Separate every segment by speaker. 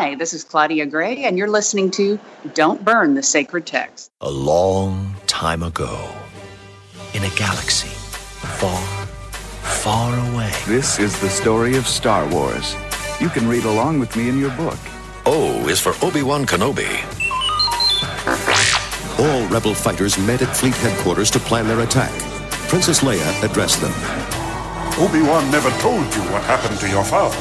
Speaker 1: Hi, this is Claudia Gray, and you're listening to Don't Burn the Sacred Text.
Speaker 2: A long time ago, in a galaxy far, far away.
Speaker 3: This is the story of Star Wars. You can read along with me in your book.
Speaker 2: O is for Obi Wan Kenobi.
Speaker 4: All rebel fighters met at fleet headquarters to plan their attack. Princess Leia addressed them.
Speaker 5: Obi-Wan never told you what happened to your father.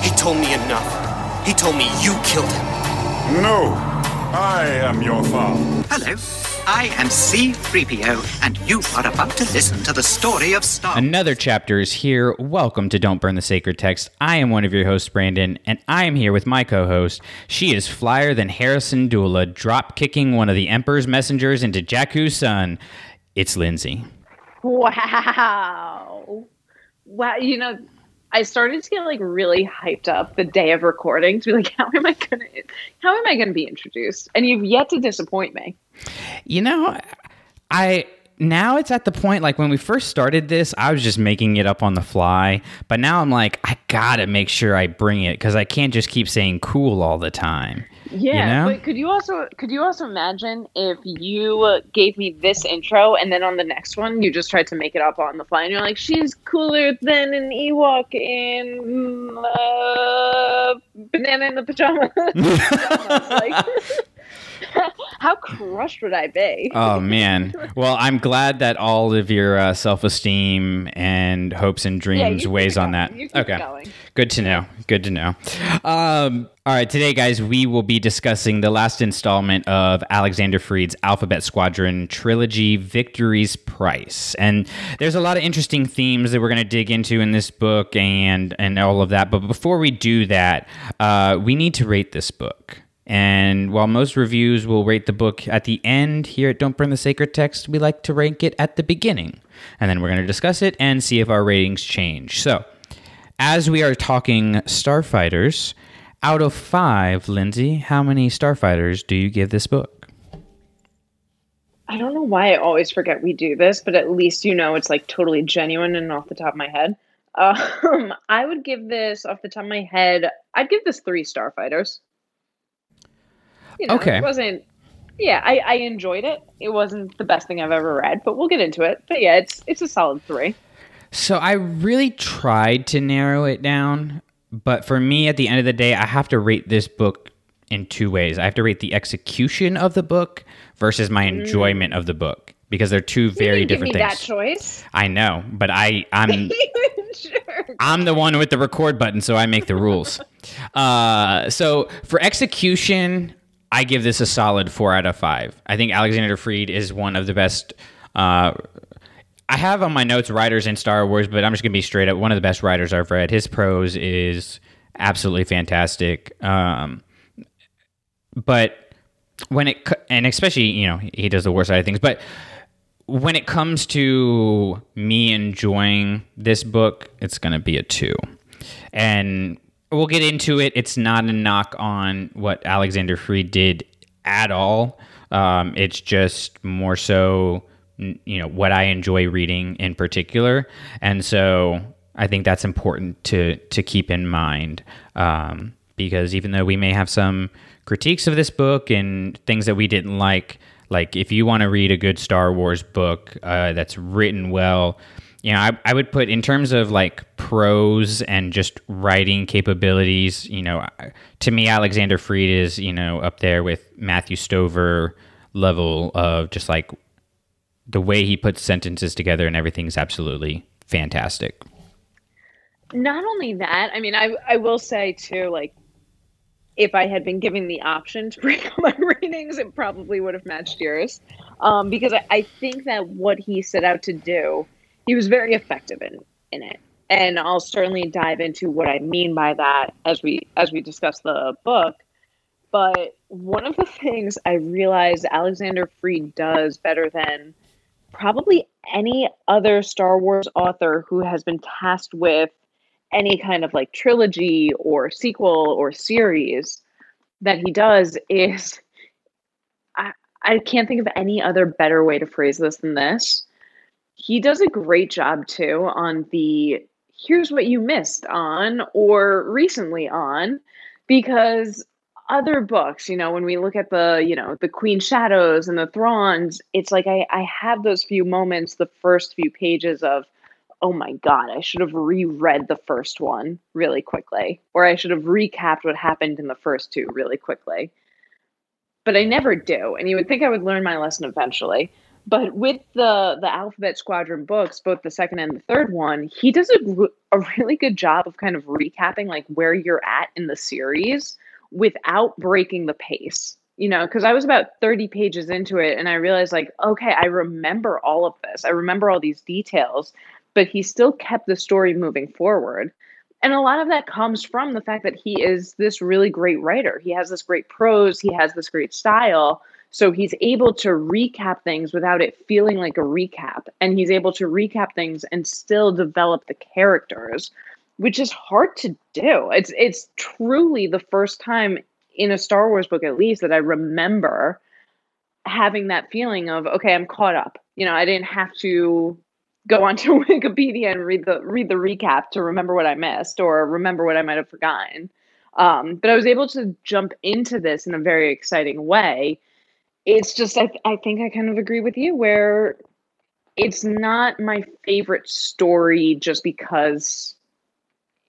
Speaker 6: He told me enough. He told me you killed him.
Speaker 5: No, I am your father.
Speaker 7: Hello, I am C3PO, and you are about to listen to the story of Star
Speaker 8: Another chapter is here. Welcome to Don't Burn the Sacred Text. I am one of your hosts, Brandon, and I am here with my co host. She is flyer than Hera Syndulla, drop kicking one of the Emperor's messengers into Jakku's sun. It's Lindsay.
Speaker 9: Wow. Wow. You know, I started to get like really hyped up the day of recording to be like, how am I gonna how am I gonna be introduced? And you've yet to disappoint me.
Speaker 8: You know, I now it's at the point like when we first started this, I was just making it up on the fly, but now I'm like, I gotta make sure I bring it because I can't just keep saying cool all the time.
Speaker 9: Yeah,
Speaker 8: you know?
Speaker 9: but could you also could you also imagine if you gave me this intro and then on the next one you just tried to make it up on the fly and you're like she's cooler than an Ewok in uh, Banana in the Pajamas. like, how crushed would I be?
Speaker 8: oh man. Well, I'm glad that all of your uh, self-esteem and hopes and dreams
Speaker 9: you
Speaker 8: weighs on that.
Speaker 9: You
Speaker 8: okay.
Speaker 9: going.
Speaker 8: Good to know. Good to know. Um, all right, today, guys, we will be discussing the last installment of Alexander Freed's Alphabet Squadron trilogy, Victory's Price. And there's a lot of interesting themes that we're going to dig into in this book and and all of that. But before we do that, uh, we need to rate this book. And while most reviews will rate the book at the end, here at Don't Burn the Sacred Text, we like to rank it at the beginning. And then we're going to discuss it and see if our ratings change. So, as we are talking starfighters, out of five, Lindsay, how many starfighters do you give this book?
Speaker 9: I don't know why I always forget we do this, but at least you know it's like totally genuine and off the top of my head. Um, I would give this off the top of my head. I'd give this three starfighters. You know,
Speaker 8: Okay.
Speaker 9: It wasn't. Yeah, I, I enjoyed it. It wasn't the best thing I've ever read, but we'll get into it. But yeah, it's it's a solid three.
Speaker 8: So I really tried to narrow it down, but for me, at the end of the day, I have to rate this book in two ways. I have to rate the execution of the book versus my enjoyment of the book because they're two very different things.
Speaker 9: that choice.
Speaker 8: I know, but I I'm
Speaker 9: sure.
Speaker 8: I'm the one with the record button, so I make the rules. Uh, so for execution, I give this a solid four out of five. I think Alexander Freed is one of the best. Uh, I have on my notes writers in Star Wars, but I'm just gonna be straight up. One of the best writers I've read. His prose is absolutely fantastic. Um, but when it and especially you know he does the worst side of things, but when it comes to me enjoying this book, it's going to be a two. And we'll get into it. It's not a knock on what Alexander Freed did at all. Um, it's just more so, you know, what I enjoy reading in particular. And so I think that's important to, to keep in mind. Um, because even though we may have some critiques of this book and things that we didn't like, like if you want to read a good Star Wars book uh, that's written well, you know, I, I would put in terms of like prose and just writing capabilities. You know, to me, Alexander Freed is you know up there with Matthew Stover level of just like the way he puts sentences together and everything's absolutely fantastic.
Speaker 9: Not only that, I mean, I I will say too, like if I had been given the option to break all my ratings, it probably would have matched yours. Um, because I, I think that what he set out to do, he was very effective in, in it. And I'll certainly dive into what I mean by that as we as we discuss the book. But one of the things I realized Alexander Freed does better than probably any other Star Wars author who has been tasked with any kind of like trilogy or sequel or series that he does is I, I can't think of any other better way to phrase this than this. He does a great job too on the here's what you missed on or recently on because other books, you know, when we look at the, you know, the Queen Shadows and the Thrawns, it's like I, I have those few moments, the first few pages of, oh my God, I should have reread the first one really quickly, or I should have recapped what happened in the first two really quickly. But I never do. And you would think I would learn my lesson eventually. But with the the Alphabet Squadron books, both the second and the third one, he does a, a really good job of kind of recapping like where you're at in the series without breaking the pace. You know, because I was about 30 pages into it and I realized, like, okay, I remember all of this. I remember all these details, but he still kept the story moving forward. And a lot of that comes from the fact that he is this really great writer. He has this great prose, he has this great style. So he's able to recap things without it feeling like a recap. And he's able to recap things and still develop the characters which is hard to do. It's it's truly the first time in a Star Wars book at least that I remember having that feeling of okay, I'm caught up. You know, I didn't have to go onto Wikipedia and read the read the recap to remember what I missed or remember what I might have forgotten. Um, but I was able to jump into this in a very exciting way. It's just I I think I kind of agree with you where it's not my favorite story just because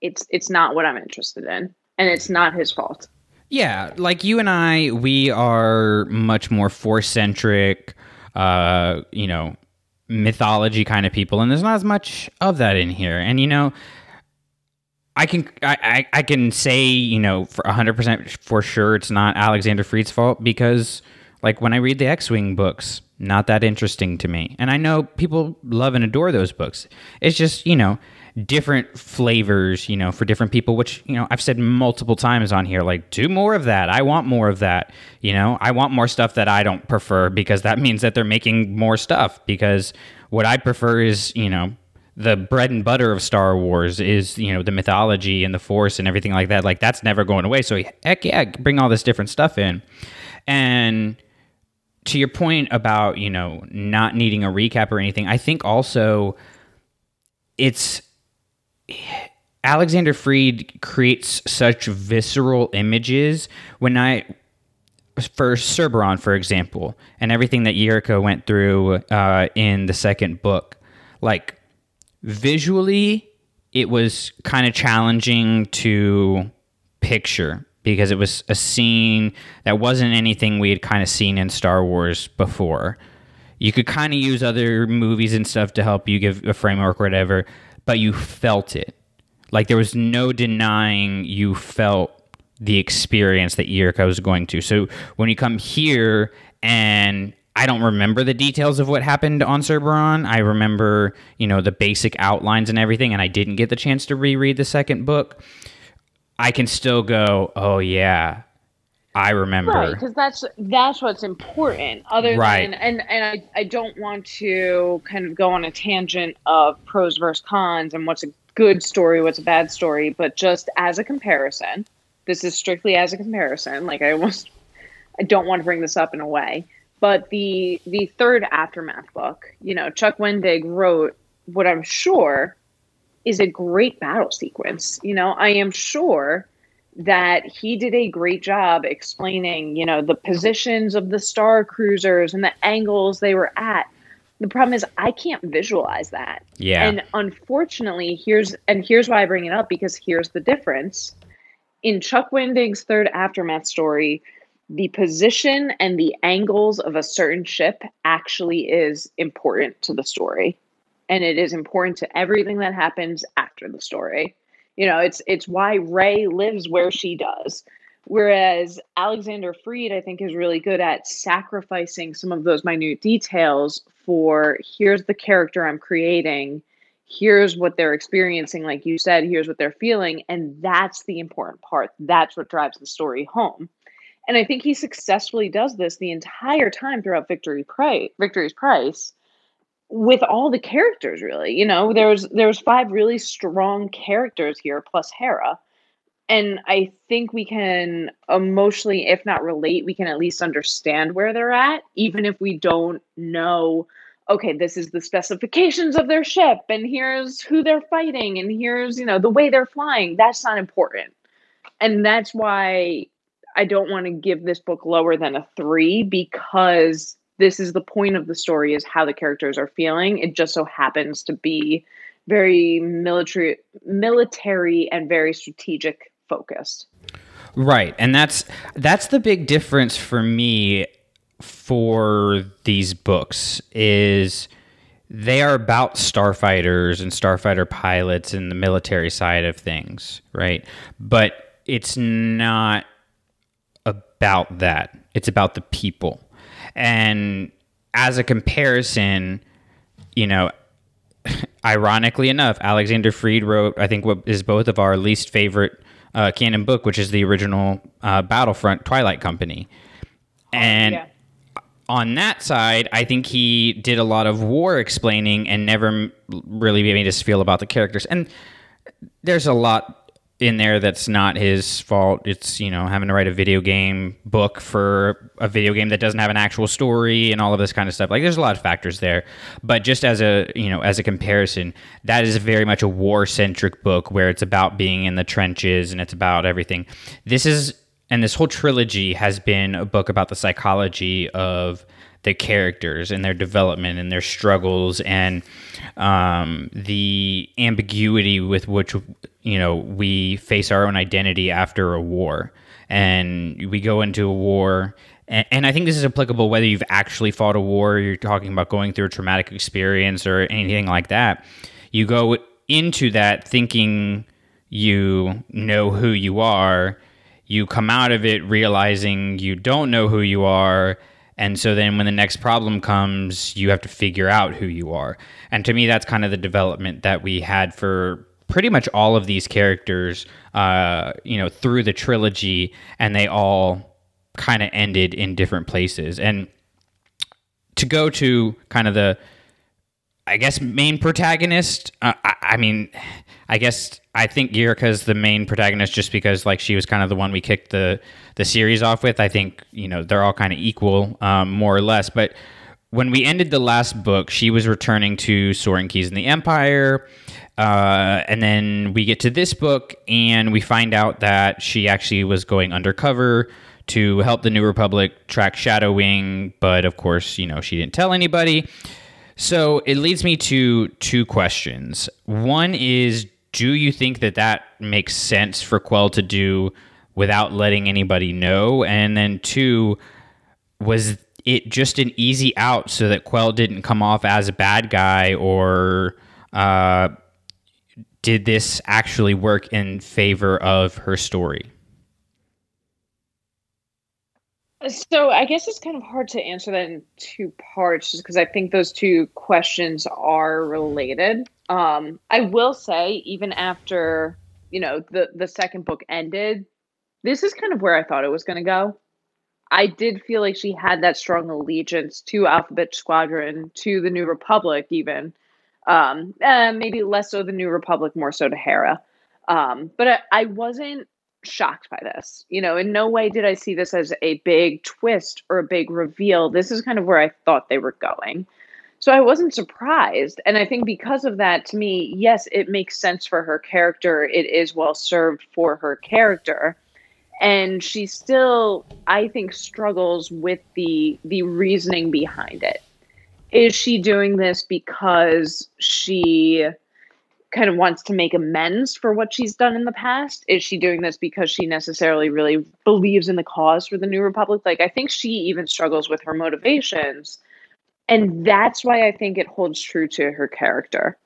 Speaker 9: it's it's not what I'm interested in, and it's not his fault.
Speaker 8: Yeah, like you and I, we are much more force centric, uh, you know, mythology kind of people, and there's not as much of that in here. And you know, I can I, I, I can say you know for hundred percent for sure it's not Alexander Freed's fault because like when I read the X-wing books, not that interesting to me, and I know people love and adore those books. It's just you know different flavors, you know, for different people, which, you know, I've said multiple times on here, like, do more of that. I want more of that. You know, I want more stuff that I don't prefer because that means that they're making more stuff. Because what I prefer is, you know, the bread and butter of Star Wars is, you know, the mythology and the force and everything like that. Like, that's never going away. So, heck yeah, bring all this different stuff in. And, to your point about you know not needing a recap or anything i think also it's Alexander Freed creates such visceral images. When I for Cerberon, for example, and everything that Yrica went through uh, in the second book, like visually, it was kind of challenging to picture because it was a scene that wasn't anything we had kind of seen in Star Wars before. You could kind of use other movies and stuff to help you give a framework or whatever, but you felt it. Like there was no denying you felt the experience that Yrica was going to. So when you come here and I don't remember the details of what happened on Cerberon. I remember, you know, the basic outlines and everything, and I didn't get the chance to reread the second book. I can still go, oh yeah, I remember.
Speaker 9: Right, because that's that's what's important. Other
Speaker 8: right.
Speaker 9: than and and I, I don't want to kind of go on a tangent of pros versus cons and what's a good story, what's a bad story, but just as a comparison, this is strictly as a comparison. Like I almost I don't want to bring this up in a way. But the the third aftermath book, you know, Chuck Wendig wrote what I'm sure is a great battle sequence. You know, I am sure that he did a great job explaining, you know, the positions of the star cruisers and the angles they were at. The problem is I can't visualize that.
Speaker 8: Yeah.
Speaker 9: And unfortunately, here's and here's why I bring it up because here's the difference. In Chuck Wendig's third aftermath story, the position and the angles of a certain ship actually is important to the story. And it is important to everything that happens after the story. You know, it's it's why Rey lives where she does. Whereas Alexander Freed, I think, is really good at sacrificing some of those minute details for here's the character I'm creating, here's what they're experiencing, like you said, here's what they're feeling. And that's the important part. That's what drives the story home. And I think he successfully does this the entire time throughout Victory Price, Victory's Price with all the characters really you know? There's there's five really strong characters here plus hera and i think we can emotionally if not relate we can at least understand where they're at even if we don't know okay this is the specifications of their ship and here's who they're fighting and here's you know the way they're flying. That's not important. And that's why I don't want to give this book lower than a three because this is the point of the story is how the characters are feeling. It just so happens to be very military military and very strategic focused.
Speaker 8: Right. And that's that's the big difference for me for these books is they are about starfighters and starfighter pilots and the military side of things, right? But it's not about that. It's about the people. And as a comparison, you know, ironically enough, Alexander Freed wrote, I think, what is both of our least favorite uh, canon book, which is the original uh, Battlefront Twilight Company. And
Speaker 9: yeah.
Speaker 8: on that side, I think he did a lot of war explaining and never really made us feel about the characters. And there's a lot in there that's not his fault. It's, you know, having to write a video game book for a video game that doesn't have an actual story and all of this kind of stuff. Like there's a lot of factors there. But just as a, you know, as a comparison, that is very much a war-centric book where it's about being in the trenches and it's about everything. This is and this whole trilogy has been a book about the psychology of the characters and their development and their struggles and um, the ambiguity with which you know we face our own identity after a war. And we go into a war and, and i think this is applicable whether you've actually fought a war you're talking about going through a traumatic experience or anything like that. You go into that thinking you know who you are you come out of it realizing you don't know who you are and so then when the next problem comes, you have to figure out who you are. And to me, that's kind of the development that we had for pretty much all of these characters, uh, you know, through the trilogy, and they all kind of ended in different places. And to go to kind of the, I guess, main protagonist, uh, I, I mean, I guess I think Yrica is the main protagonist just because like she was kind of the one we kicked the the series off with. I think you know they're all kind of equal, um, more or less. But when we ended the last book, she was returning to Soran Keize in the Empire. Uh, and then we get to this book, and we find out that she actually was going undercover to help the New Republic track Shadow Wing, but of course, you know, she didn't tell anybody. So it leads me to two questions. One is do you think that that makes sense for Quell to do without letting anybody know? And then two, was it just an easy out so that Quell didn't come off as a bad guy, or uh, did this actually work in favor of her story?
Speaker 9: So I guess it's kind of hard to answer that in two parts just because I think those two questions are related. Um, I will say, even after you know the the second book ended, this is kind of where I thought it was going to go. I did feel like she had that strong allegiance to Alphabet Squadron, to the New Republic, even um, uh, maybe less so the New Republic, more so to Hera. Um, but I, I wasn't shocked by this. You know, in no way did I see this as a big twist or a big reveal. This is kind of where I thought they were going. So I wasn't surprised. And I think because of that, to me, yes, it makes sense for her character. It is well served for her character. And she still, I think, struggles with the the reasoning behind it. Is she doing this because she kind of wants to make amends for what she's done in the past? Is she doing this because she necessarily really believes in the cause for the New Republic? Like, I think she even struggles with her motivations. And that's why I think it holds true to her character.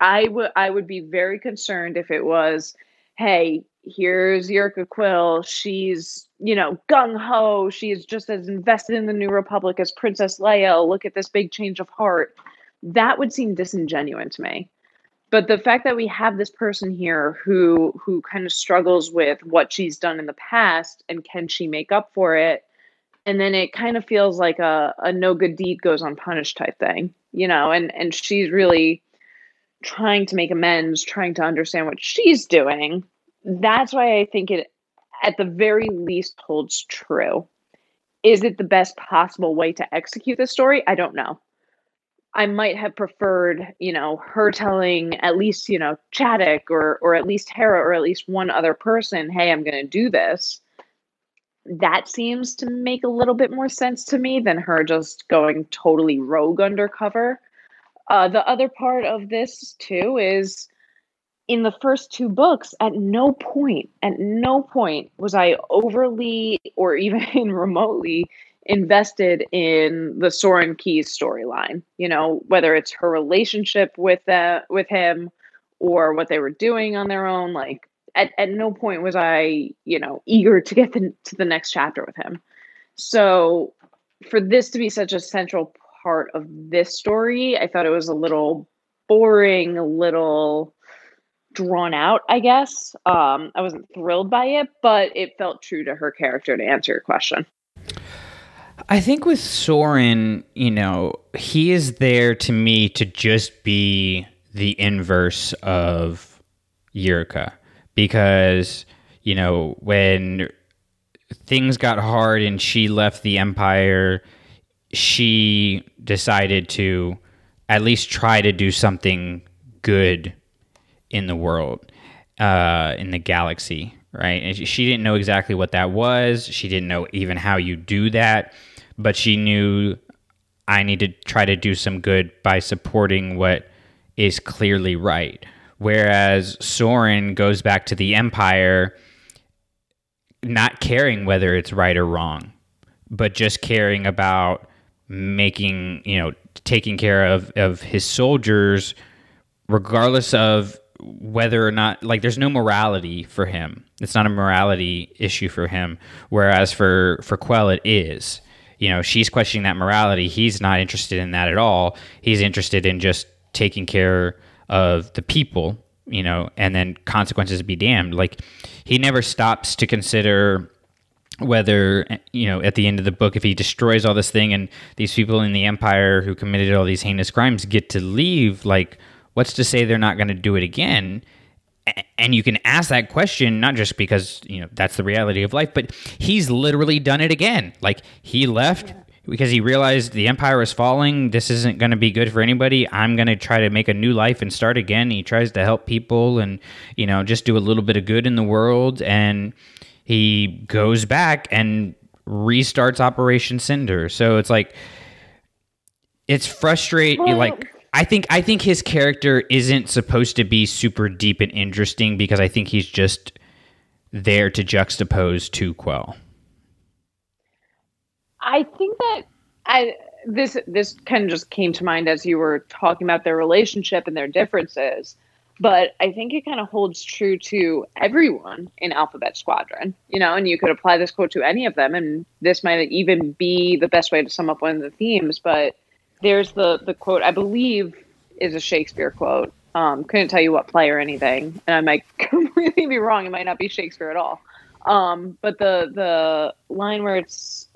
Speaker 9: I would I would be very concerned if it was, hey, here's Yrica Quell. She's, you know, gung ho. She's just as invested in the New Republic as Princess Leia. Look at this big change of heart. That would seem disingenuous to me but the fact that we have this person here who who kind of struggles with what she's done in the past and can she make up for it? And then it kind of feels like a, a no good deed goes unpunished type thing you know and and she's really trying to make amends trying to understand what she's doing. That's why i think it at the very least holds true. Is it the best possible way to execute the story? I don't know I might have preferred, you know, her telling at least, you know, Chadic or or at least Hera or at least one other person, "Hey, I'm going to do this." That seems to make a little bit more sense to me than her just going totally rogue undercover. Uh, the other part of this too is in the first two books, at no point, at no point was I overly or even remotely invested in the Soran Keize storyline. You know, whether it's her relationship with uh, with him or what they were doing on their own. Like, at, at no point was I, you know, eager to get the, to the next chapter with him. So, for this to be such a central part of this story, I thought it was a little boring, a little drawn out, I guess. Um, I wasn't thrilled by it, but it felt true to her character to answer your question.
Speaker 8: I think with Soran, you know, he is there to me to just be the inverse of Yrica. Because, you know, when things got hard and she left the Empire, she decided to at least try to do something good in the world, uh, in the galaxy, right? And she didn't know exactly what that was. She didn't know even how you do that, but she knew I need to try to do some good by supporting what is clearly right. Whereas Soran goes back to the Empire not caring whether it's right or wrong, but just caring about making, you know, taking care of, of his soldiers, regardless of whether or not like there's no morality for him. It's not a morality issue for him. Whereas for for Quell it is. You know, she's questioning that morality. He's not interested in that at all. He's interested in just taking care of the people, you know, and then consequences be damned. Like he never stops to consider whether you know at the end of the book if he destroys all this thing and these people in the empire who committed all these heinous crimes get to leave like what's to say they're not going to do it again? And you can ask that question not just because, you know, that's the reality of life, but he's literally done it again. Like he left because he realized the empire is falling. This isn't going to be good for anybody. I'm going to try to make a new life and start again. He tries to help people and, you know, just do a little bit of good in the world. And he goes back and restarts Operation Cinder. So it's like, it's frustrating.
Speaker 9: Well,
Speaker 8: like, I think I think his character isn't supposed to be super deep and interesting because I think he's just there to juxtapose to Quell.
Speaker 9: I think that I this this kind of just came to mind as you were talking about their relationship and their differences. But I think it kind of holds true to everyone in Alphabet Squadron, you know, and you could apply this quote to any of them, and this might even be the best way to sum up one of the themes. But there's the the quote I believe is a Shakespeare quote. Um, couldn't tell you what play or anything, and I might completely be wrong. It might not be Shakespeare at all. Um, but the the line where it's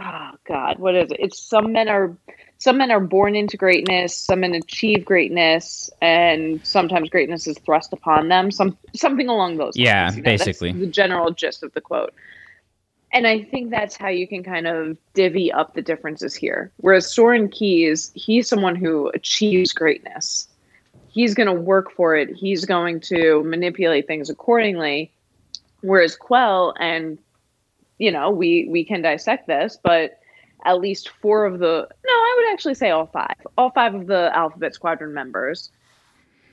Speaker 9: oh god, what is it? It's some men are some men are born into greatness, some men achieve greatness, and sometimes greatness is thrust upon them. Some something along those lines.
Speaker 8: Yeah,
Speaker 9: you know,
Speaker 8: basically.
Speaker 9: the general gist of the quote. And I think that's how you can kind of divvy up the differences here. Whereas Soran Keize, he's someone who achieves greatness. He's going to work for it. He's going to manipulate things accordingly. Whereas Quell, and you know, we we can dissect this, but at least four of the no, I would actually say all five, all five of the Alphabet Squadron members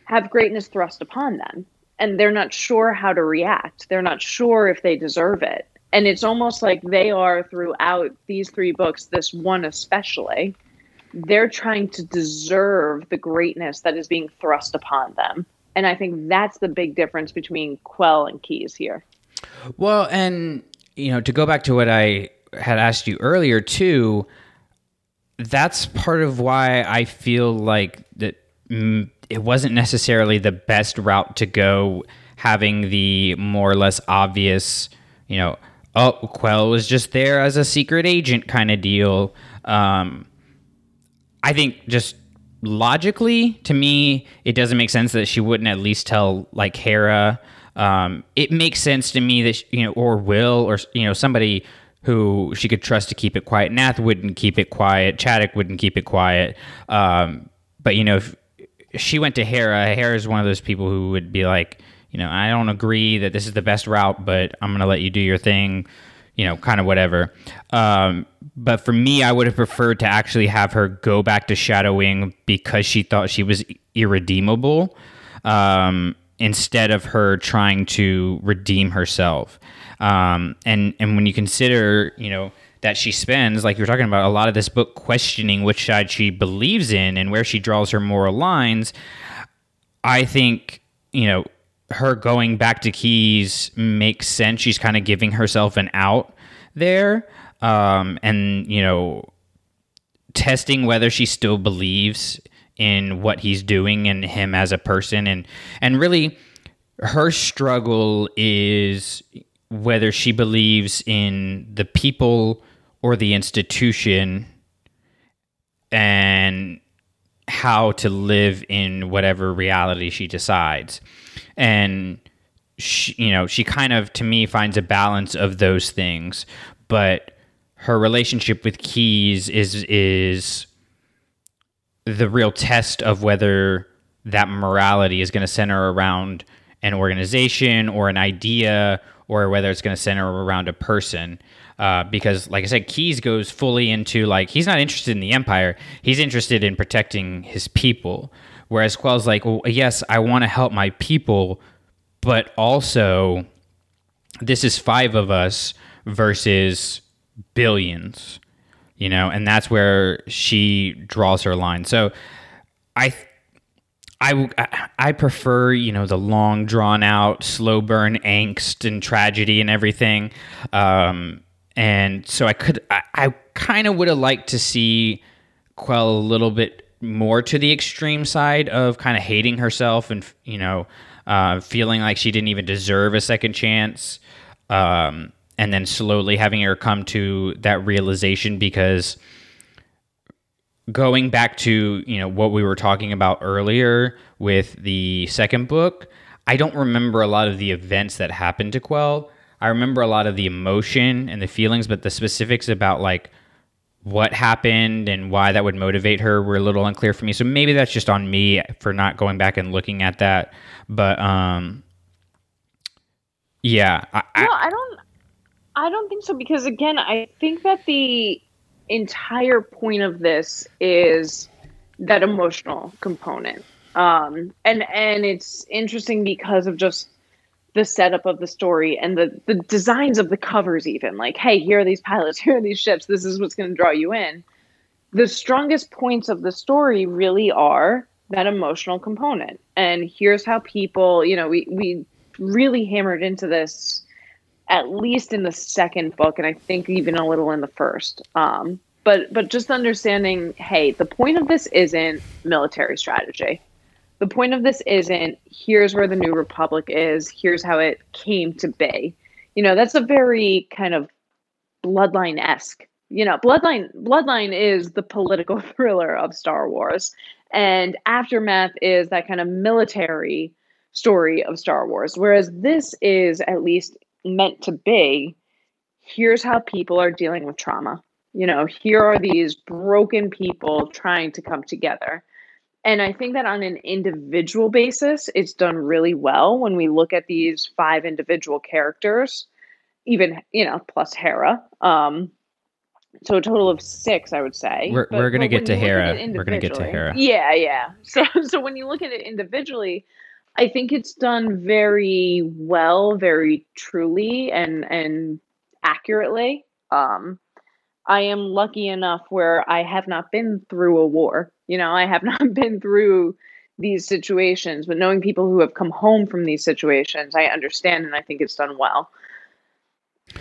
Speaker 9: have greatness thrust upon them, and they're not sure how to react. They're not sure if they deserve it and it's almost like they are throughout these three books this one especially they're trying to deserve the greatness that is being thrust upon them. And i think that's the big difference between quell and Keize here.
Speaker 8: Well, and you know, to go back to what I had asked you earlier too, that's part of why I feel like that it wasn't necessarily the best route to go having the more or less obvious, you know, oh, Quell was just there as a secret agent kind of deal. Um, I think just logically, to me, it doesn't make sense that she wouldn't at least tell like Hera. Um, it makes sense to me that she, you know, or Wyl, or you know, somebody who she could trust to keep it quiet. Nath wouldn't keep it quiet. Chadic wouldn't keep it quiet. Um, but you know, if she went to Hera, Hera is one of those people who would be like, you know, I don't agree that this is the best route, but I'm going to let you do your thing, you know, kind of whatever. Um, but for me, I would have preferred to actually have her go back to Shadow Wing because she thought she was irredeemable um, instead of her trying to redeem herself. Um, and and when you consider, you know, that she spends, like you were talking about, a lot of this book questioning which side she believes in and where she draws her moral lines. I think, you know, her going back to Keize makes sense. She's kind of giving herself an out there. Um, and, you know, testing whether she still believes in what he's doing and him as a person. And, and really, her struggle is whether she believes in the people or the institution and how to live in whatever reality she decides. And she, you know, she kind of to me finds a balance of those things, but her relationship with Keize is is the real test of whether that morality is going to center around an organization or an idea or whether it's going to center around a person. Uh, because, like I said, Keize goes fully into like he's not interested in the empire; he's interested in protecting his people. Whereas Quell's like, well, yes, I want to help my people, but also this is five of us versus billions, you know, and that's where she draws her line. So, I I, I prefer you know the long drawn out slow burn angst and tragedy and everything um, and so I could I, I kind of would have liked to see Quell a little bit more to the extreme side of kind of hating herself and you know uh, feeling like she didn't even deserve a second chance um, and then slowly having her come to that realization because going back to you know what we were talking about earlier with the second book i don't remember a lot of the events that happened to quell i remember a lot of the emotion and the feelings but the specifics about like what happened and why that would motivate her were a little unclear for me so maybe that's just on me for not going back and looking at that but um yeah
Speaker 9: I, no i don't i don't think so because again i think that the entire point of this is that emotional component. Um, and and it's interesting because of just the setup of the story and the the designs of the covers even like hey here are these pilots here are these ships this is what's going to draw you in the strongest points of the story really are that emotional component and here's how people you know we we really hammered into this at least in the second book, and I think even a little in the first. Um, but but just understanding, hey, the point of this isn't military strategy. The point of this isn't here's where the new republic is. Here's how it came to be. You know, that's a very kind of bloodline esque. You know, bloodline bloodline is the political thriller of Star Wars, and aftermath is that kind of military story of Star Wars. Whereas this is at least meant to be here's how people are dealing with trauma. You know, here are these broken people trying to come together. And I think that on an individual basis, it's done really well when we look at these five individual characters, even, you know, plus Hera. Um, so a total of six, I would say.
Speaker 8: We're, we're gonna get to Hera. We're gonna get to Hera.
Speaker 9: Yeah, yeah. So so when you look at it individually, I think it's done very well, very truly and and accurately. Um, I am lucky enough where I have not been through a war. You know, I have not been through these situations, but knowing people who have come home from these situations, I understand and I think it's done well.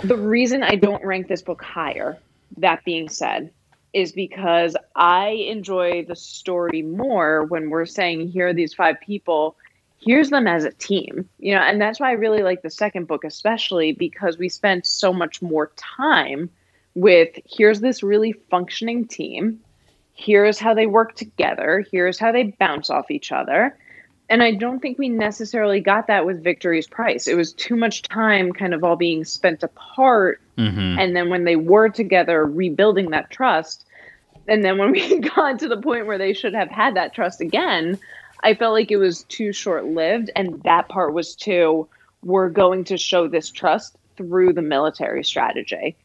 Speaker 9: The reason I don't rank this book higher, that being said, is because I enjoy the story more when we're saying here are these five people. Here's them as a team. You know and that's why i really like the second book especially because we spent so much more time with here's this really functioning team here's how they work together here's how they bounce off each other and I don't think we necessarily got that with Victory's Price. It was too much time kind of all being spent apart.
Speaker 8: Mm-hmm.
Speaker 9: And then when they were together, rebuilding that trust. And then when we got to the point where they should have had that trust again, I felt like it was too short lived. And that part was too, we're going to show this trust through the military strategy.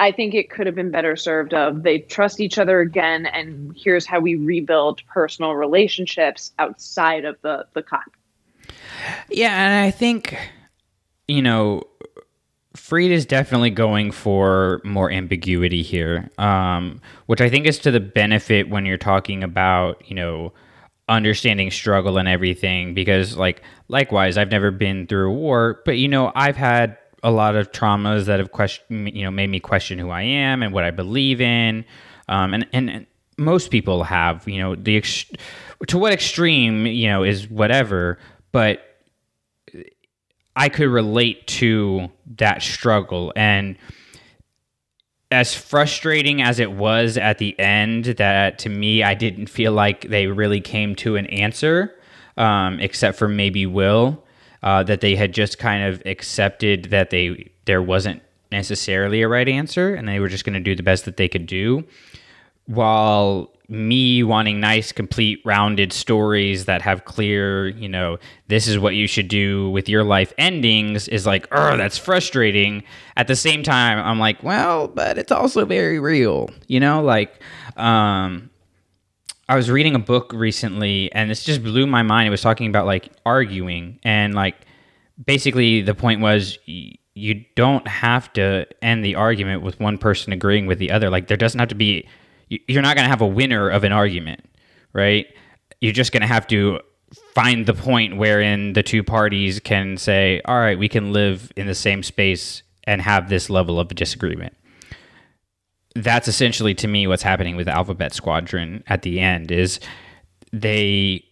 Speaker 9: I think it could have been better served of they trust each other again, and here's how we rebuild personal relationships outside of the the con.
Speaker 8: Yeah, and I think you know, Freed is definitely going for more ambiguity here, um, which I think is to the benefit when you're talking about you know understanding struggle and everything. Because like likewise, I've never been through a war, but you know I've had a lot of traumas that have question you know made me question who I am and what I believe in, um, and, and most people have you know the ex- to what extreme you know is whatever, but I could relate to that struggle. And as frustrating as it was at the end that to me I didn't feel like they really came to an answer um, except for maybe Wyl uh, that they had just kind of accepted that they there wasn't necessarily a right answer and they were just going to do the best that they could do. While me wanting nice complete rounded stories that have clear you know this is what you should do with your life endings is like oh that's frustrating. At the same time i'm like well but it's also very real you know like um I was reading a book recently and this just blew my mind. It was talking about like arguing and like basically the point was y- you don't have to end the argument with one person agreeing with the other. Like there doesn't have to be you- you're not going to have a winner of an argument, right? You're just going to have to find the point wherein the two parties can say, "All right, we can live in the same space and have this level of disagreement." That's essentially to me what's happening with Alphabet Squadron at the end is they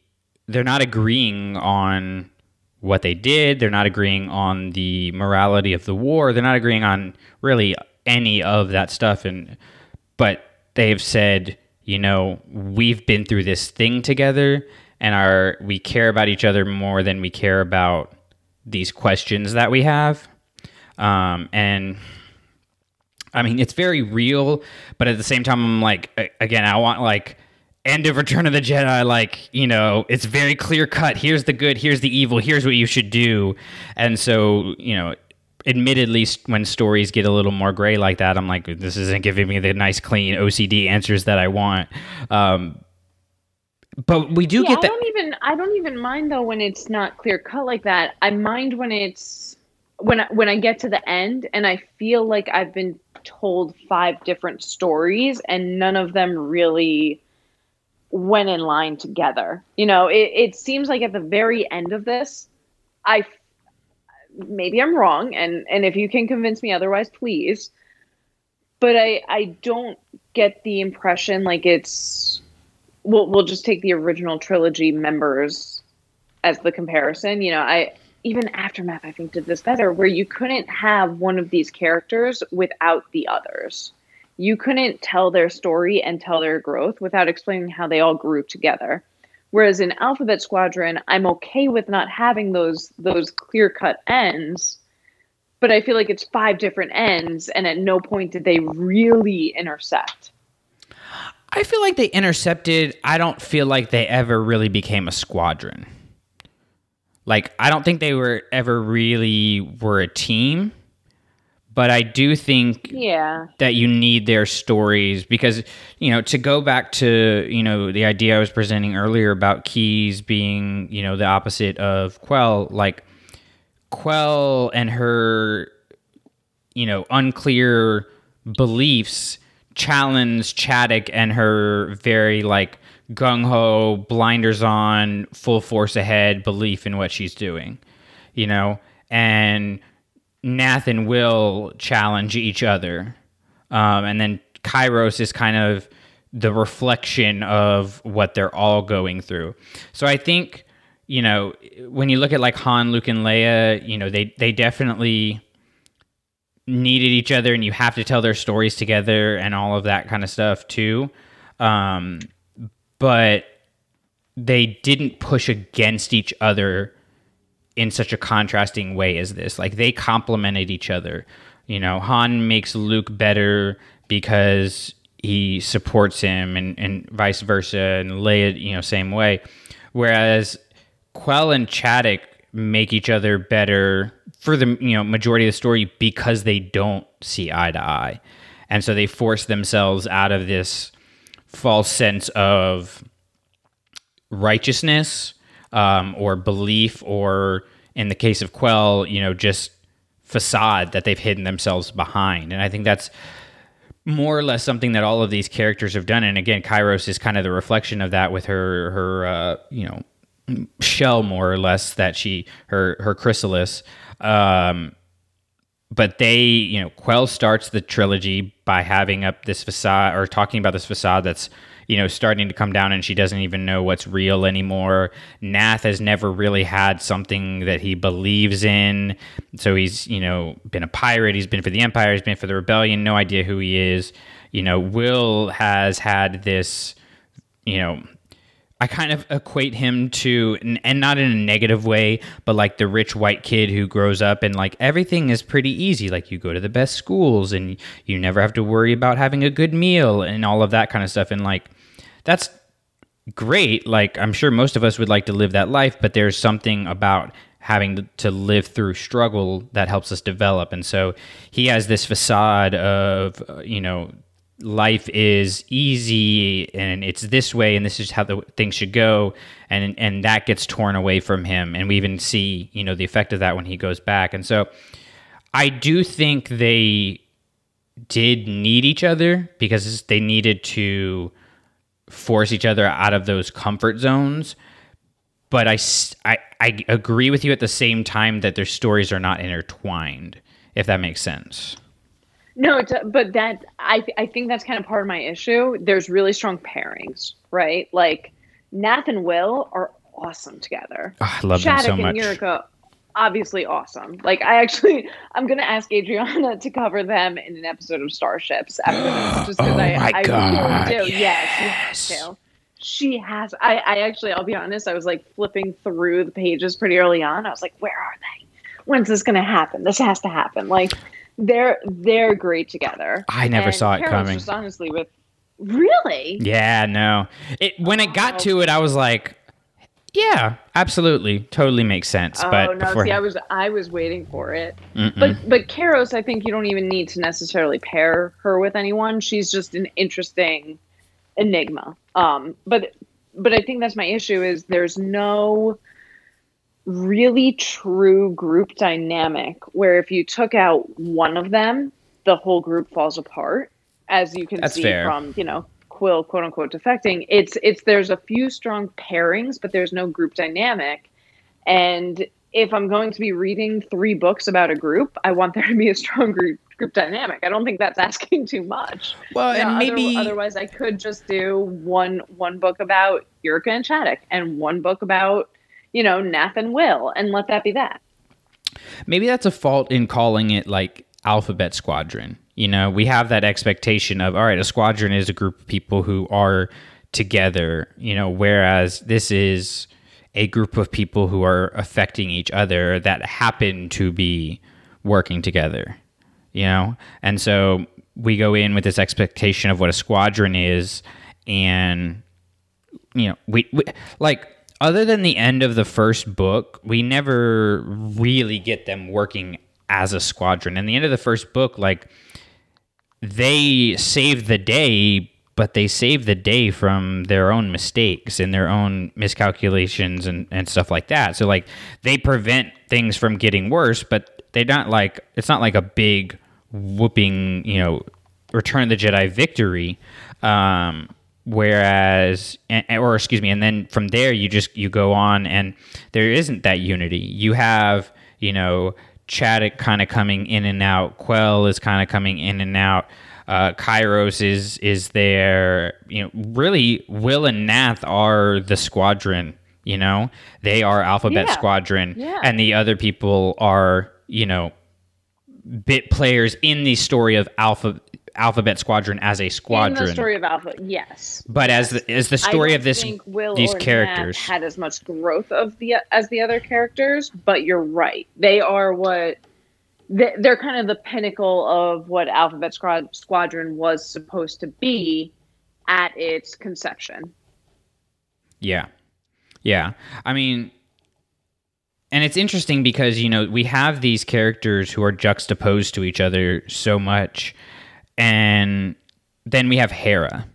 Speaker 8: they're not agreeing on what they did, they're not agreeing on the morality of the war, they're not agreeing on really any of that stuff. And but they've said, you know, we've been through this thing together and are we care about each other more than we care about these questions that we have. Um, and I mean, it's very real, but at the same time, I'm like, again, I want like end of Return of the Jedi, like you know, it's very clear cut. Here's the good, here's the evil, here's what you should do, and so you know. Admittedly, when stories get a little more gray like that, I'm like, this isn't giving me the nice, clean OCD answers that I want. Um, but we do
Speaker 9: yeah,
Speaker 8: get
Speaker 9: I
Speaker 8: that.
Speaker 9: don't even I don't even mind though when it's not clear cut like that. I mind when it's when I, when I get to the end and I feel like I've been told five different stories and none of them really went in line together. You know, it, it seems like at the very end of this, I maybe I'm wrong, and and if you can convince me otherwise, please. But I I don't get the impression like it's we'll we'll just take the original trilogy members as the comparison. You know, I even Aftermath I think did this better, where you couldn't have one of these characters without the others. You couldn't tell their story and tell their growth without explaining how they all grew together. Whereas in Alphabet Squadron, I'm okay with not having those those clear cut ends, but I feel like it's five different ends, and at no point did they really intersect.
Speaker 8: I feel like they intercepted. I don't feel like they ever really became a squadron. Like I don't think they were ever really were a team. But I do think
Speaker 9: Yeah.
Speaker 8: that you need their stories because you know to go back to you know the idea I was presenting earlier about Keize being you know the opposite of Quell like Quell and her you know unclear beliefs challenge Chadic and her very like gung ho blinders on full force ahead belief in what she's doing you know and Nath and Wyl challenge each other. Um, and then Kairos is kind of the reflection of what they're all going through. So I think, you know, when you look at like Han, Luke, and Leia, you know, they, they definitely needed each other and you have to tell their stories together and all of that kind of stuff too. Um, but they didn't push against each other in such a contrasting way as this. Like they complemented each other. You know, Han makes Luke better because he supports him and, and vice versa and Leia, you know, same way. Whereas Quell and Chadic make each other better for the you know majority of the story because they don't see eye to eye. And so they force themselves out of this false sense of righteousness um, or belief, or in the case of Quell, you know, just facade that they've hidden themselves behind. And I think that's more or less something that all of these characters have done. And again, Kairos is kind of the reflection of that with her, her, uh, you know, shell more or less that she, her, her chrysalis. Um, but they, you know, Quell starts the trilogy by having up this facade or talking about this facade that's, you know, starting to come down and she doesn't even know what's real anymore. Nath has never really had something that he believes in. So he's, you know, been a pirate, he's been for the Empire, he's been for the rebellion, no idea who he is. You know, Wyl has had this, you know, I kind of equate him to, and not in a negative way, but like the rich white kid who grows up and like everything is pretty easy. Like you go to the best schools and you never have to worry about having a good meal and all of that kind of stuff. And like, that's great. Like, I'm sure most of us would like to live that life, but there's something about having to live through struggle that helps us develop. And so he has this facade of, uh, you know, life is easy and it's this way and this is how the things should go. And and that gets torn away from him. And we even see you know the effect of that when he goes back. And so i do think they did need each other because they needed to force each other out of those comfort zones. But I, I, I agree with you at the same time that their stories are not intertwined if that makes sense
Speaker 9: no, but that I th- I think that's kind of part of my issue. There's really strong pairings, right? Like Nath and Wyl are awesome together.
Speaker 8: Oh, I love Chadic them so much.
Speaker 9: and Yrica, obviously awesome. Like I actually, I'm gonna ask Adriana to cover them in an episode of Starships after this, just because
Speaker 8: oh
Speaker 9: I,
Speaker 8: my
Speaker 9: I
Speaker 8: God.
Speaker 9: really do.
Speaker 8: Yes.
Speaker 9: Yes, She has. I, I actually, I'll be honest. I was like flipping through the pages pretty early on. I was like, where are they? When's this gonna happen? This has to happen. Like they're they're great together.
Speaker 8: I never
Speaker 9: and
Speaker 8: saw it
Speaker 9: Carol's
Speaker 8: coming.
Speaker 9: Just honestly, with really,
Speaker 8: Yeah, no. It when it got to it, I was like, yeah, absolutely, totally makes sense.
Speaker 9: oh
Speaker 8: but
Speaker 9: no, see, I was I was waiting for it.
Speaker 8: Mm-mm.
Speaker 9: But but Kairos, I think you don't even need to necessarily pair her with anyone. She's just an interesting enigma. Um, but but I think that's my issue is there's no really true group dynamic where if you took out one of them, the whole group falls apart. As you can
Speaker 8: That's
Speaker 9: see
Speaker 8: fair.
Speaker 9: from you know Quell quote unquote defecting, it's it's there's a few strong pairings, but there's no group dynamic. And if I'm going to be reading three books about a group, I want there to be a strong group group dynamic. I don't think that's asking too much.
Speaker 8: Well,
Speaker 9: You know,
Speaker 8: and
Speaker 9: other-
Speaker 8: maybe
Speaker 9: otherwise I could just do one one book about Yrica and Chadic and one book about you know Nath and Wyl and let that be that.
Speaker 8: maybe that's a fault in calling it like alphabet squadron you know we have that expectation of all right a squadron is a group of people who are together you know whereas this is a group of people who are affecting each other that happen to be working together you know and so we go in with this expectation of what a squadron is and you know we, we like other than the end of the first book we never really get them working as a squadron. And the end of the first book like they save the day but they save the day from their own mistakes and their own miscalculations and, and stuff like that. So like they prevent things from getting worse but they're not like it's not like a big whooping you know return of the jedi victory. Um whereas or excuse me and then from there you just you go on and there isn't that unity you have you know Chadic kind of coming in and out Quell is kind of coming in and out uh, Kairos is is there you know really Wyl and Nath are the squadron you know they are alphabet
Speaker 9: Yeah.
Speaker 8: squadron
Speaker 9: Yeah.
Speaker 8: and the other people are you know bit players in the story of alpha Alphabet Squadron as a squadron.
Speaker 9: In the story of Alpha, yes.
Speaker 8: but as the as the story of this
Speaker 9: think Wyl
Speaker 8: these characters.
Speaker 9: had as much growth of the as the other characters, but you're right. They are what they- they're kind of the pinnacle of what Alphabet Squadron was supposed to be at its conception.
Speaker 8: Yeah. Yeah. I mean, and it's interesting because, you know, we have these characters who are juxtaposed to each other so much. And then we have Hera.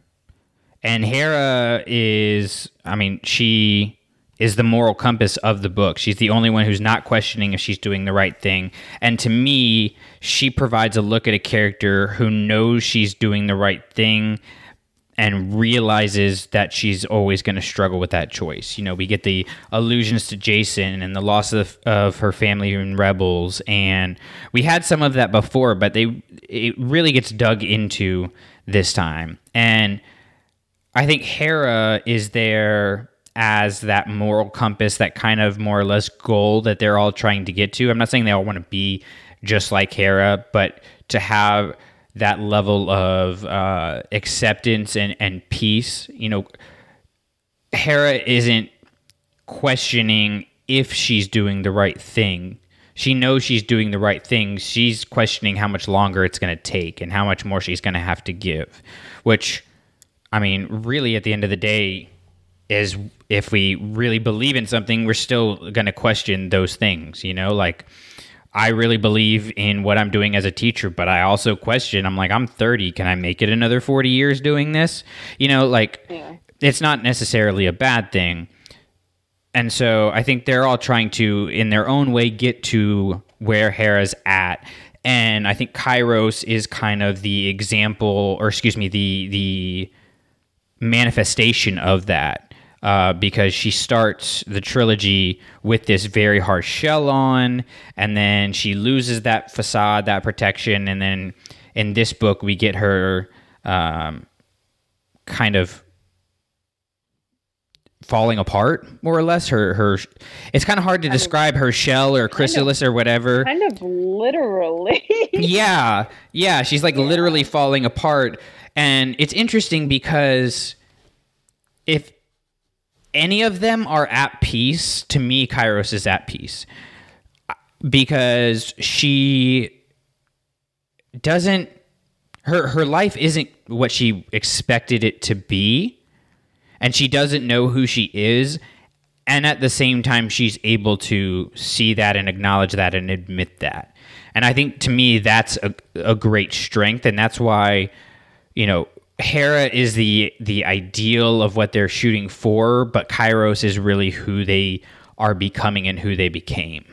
Speaker 8: And Hera is, I mean, she is the moral compass of the book. She's the only one who's not questioning if she's doing the right thing. And to me, she provides a look at a character who knows she's doing the right thing and realizes that she's always going to struggle with that choice. You know, we get the allusions to Jacen and the loss of, of her family in Rebels, and we had some of that before, but they it really gets dug into this time. And I think Hera is there as that moral compass, that kind of more or less goal that they're all trying to get to. I'm not saying they all want to be just like Hera, but to have that level of uh, acceptance and, and peace. You know, Hera isn't questioning if she's doing the right thing. She knows she's doing the right thing. She's questioning how much longer it's going to take and how much more she's going to have to give, which, I mean, really at the end of the day, is if we really believe in something, we're still going to question those things, you know? Like, I really believe in what I'm doing as a teacher, but I also question, I'm like, I'm 30. Can I make it another 40 years doing this? You know, like, it's not necessarily a bad thing. And so I think they're all trying to, in their own way, get to where Hera's at. And I think Kairos is kind of the example, or excuse me, the the manifestation of that. Uh, because she starts the trilogy with this very harsh shell on, and then she loses that facade, that protection, and then in this book we get her um, kind of falling apart, more or less. Her her, it's kind of hard to describe her shell or chrysalis or whatever.
Speaker 9: Kind of literally.
Speaker 8: yeah, yeah, she's like literally falling apart, and it's interesting because if any of them are at peace, to me, Kairos is at peace. Because she doesn't her her life isn't what she expected it to be and she doesn't know who she is and at the same time she's able to see that and acknowledge that and admit that. And i think to me that's a, a great strength and that's why you know hera is the the ideal of what they're shooting for but kairos is really who they are becoming and who they became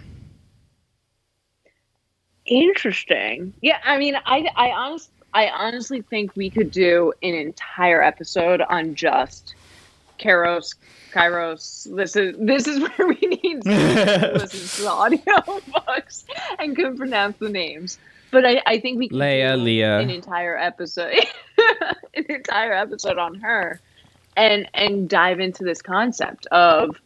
Speaker 9: Interesting. Yeah, I mean, I I honest I honestly think we could do an entire episode on just Kairos, Kairos. This is this is where we need to listen to the audio books and can pronounce the names. But I, I think we can
Speaker 8: Leia,
Speaker 9: do
Speaker 8: Leah.
Speaker 9: an entire episode, an entire episode on her, and and dive into this concept of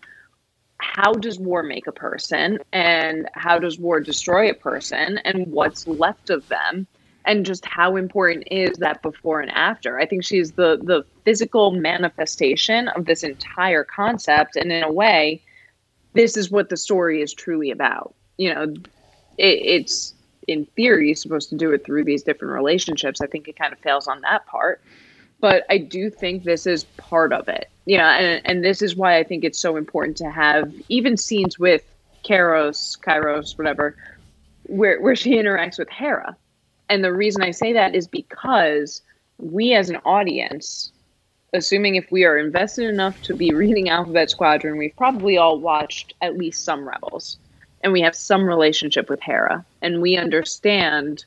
Speaker 9: how does war make a person and how does war destroy a person and what's left of them and just how important is that before and after. I think she's the the physical manifestation of this entire concept. And in a way this is what the story is truly about. You know it, it's in theory supposed to do it through these different relationships i think it kind of fails on that part but I do think this is part of it. You know, and and this is why I think it's so important to have even scenes with Kairos, Kairos, whatever, where where she interacts with Hera. And the reason I say that is because we as an audience, assuming if we are invested enough to be reading Alphabet Squadron, we've probably all watched at least some Rebels. And we have some relationship with Hera. And we understand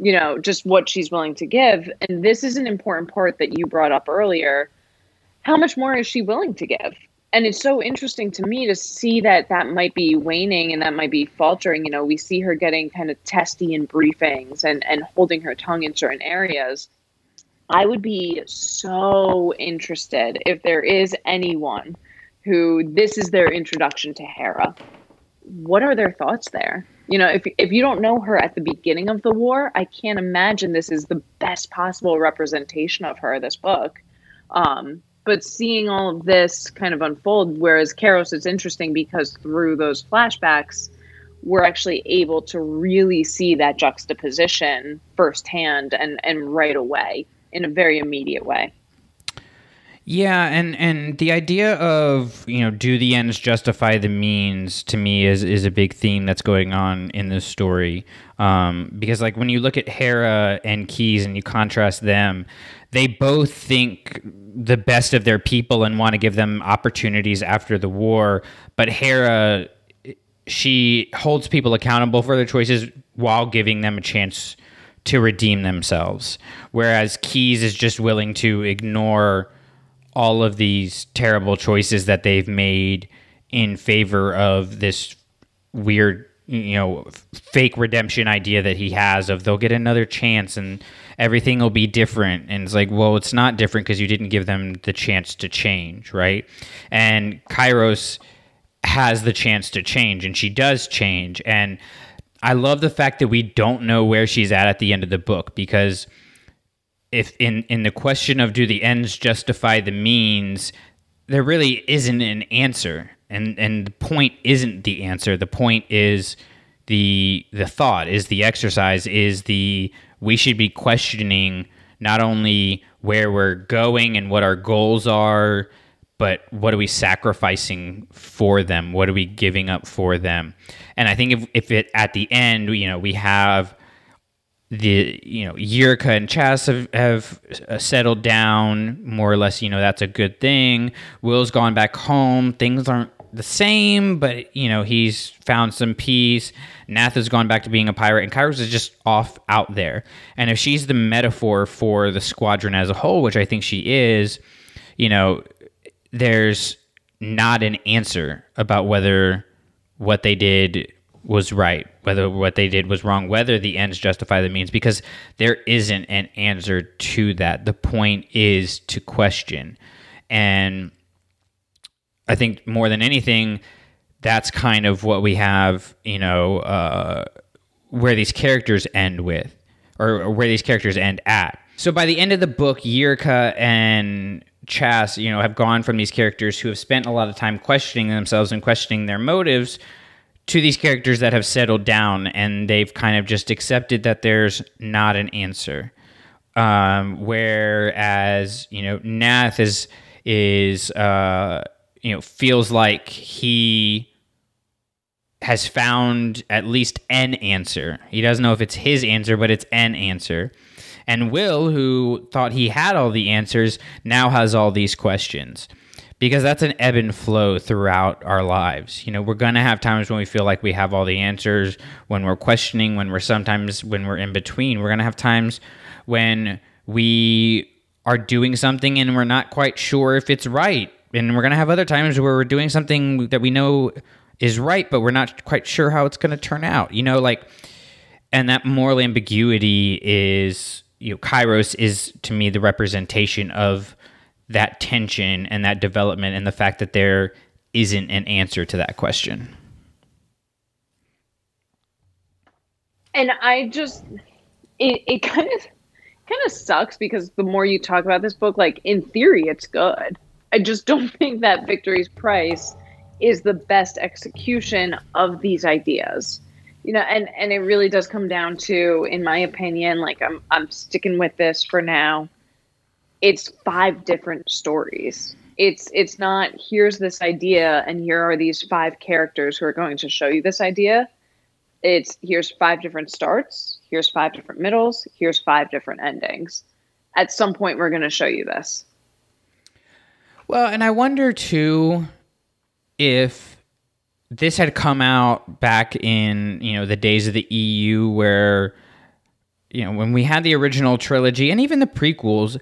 Speaker 9: you know, just what she's willing to give. And this is an important part that you brought up earlier. How much more is she willing to give? And it's so interesting to me to see that that might be waning and that might be faltering. You know, we see her getting kind of testy in briefings and, and holding her tongue in certain areas. I would be so interested if there is anyone who this is their introduction to Hera. What are their thoughts there? You know, if if you don't know her at the beginning of the war, I can't imagine this is the best possible representation of her. This book, um, but seeing all of this kind of unfold, whereas Kairos, it's interesting because through those flashbacks, we're actually able to really see that juxtaposition firsthand and and right away in a very immediate way.
Speaker 8: Yeah, and and the idea of you know do the ends justify the means to me is is a big theme that's going on in this story. Um, because like when you look at Hera and Keize and you contrast them, they both think the best of their people and want to give them opportunities after the war. But Hera, she holds people accountable for their choices while giving them a chance to redeem themselves, whereas Keize is just willing to ignore all of these terrible choices that they've made in favor of this weird you know fake redemption idea that he has of they'll get another chance and everything will be different. And it's like well it's not different because you didn't give them the chance to change right? And kairos has the chance to change and she does change. And i love the fact that we don't know where she's at at the end of the book because if in in the question of do the ends justify the means, there really isn't an answer, and and the point isn't the answer. The point is the the thought is the exercise is the we should be questioning not only where we're going and what our goals are but what are we sacrificing for them? What are we giving up for them? And i think if, if it at the end you know we have the you know Yrica and Chass have, have uh, settled down more or less. You know that's a good thing. Wyl's gone back home. Things aren't the same, but you know he's found some peace. Nath has gone back to being a pirate, and Kairos is just off out there. And if she's the metaphor for the squadron as a whole, which I think she is, you know, there's not an answer about whether what they did was right, whether what they did was wrong, whether the ends justify the means, because there isn't an answer to that. The point is to question. And I think more than anything, that's kind of what we have, you know, uh, where these characters end with, or, or, where these characters end at. So by the end of the book, Yrica and Chass, you know, have gone from these characters who have spent a lot of time questioning themselves and questioning their motives to these characters that have settled down and they've kind of just accepted that there's not an answer. Um, whereas you know Nath is is uh, you know feels like he has found at least an answer. He doesn't know if it's his answer, but it's an answer. And Wyl, who thought he had all the answers, now has all these questions because that's an ebb and flow throughout our lives. You know, we're going to have times when we feel like we have all the answers, when we're questioning, when we're sometimes when we're in between. We're going to have times when we are doing something and we're not quite sure if it's right. And we're going to have other times where we're doing something that we know is right, but we're not quite sure how it's going to turn out. You know, like, and that moral ambiguity is, you know, Kairos is to me the representation of that tension and that development and the fact that there isn't an answer to that question.
Speaker 9: And I just it, it kind of kind of sucks because the more you talk about this book, like in theory it's good. I just don't think that Victory's Price is the best execution of these ideas. You know, and and it really does come down to, in my opinion, like I'm I'm sticking with this for now it's five different stories. It's it's not here's this idea and here are these five characters who are going to show you this idea. It's here's five different starts, here's five different middles, here's five different endings. At some point we're going to show you this.
Speaker 8: Well, and I wonder too if this had come out back in, you know, the days of the EU where you know, when we had the original trilogy and even the prequels,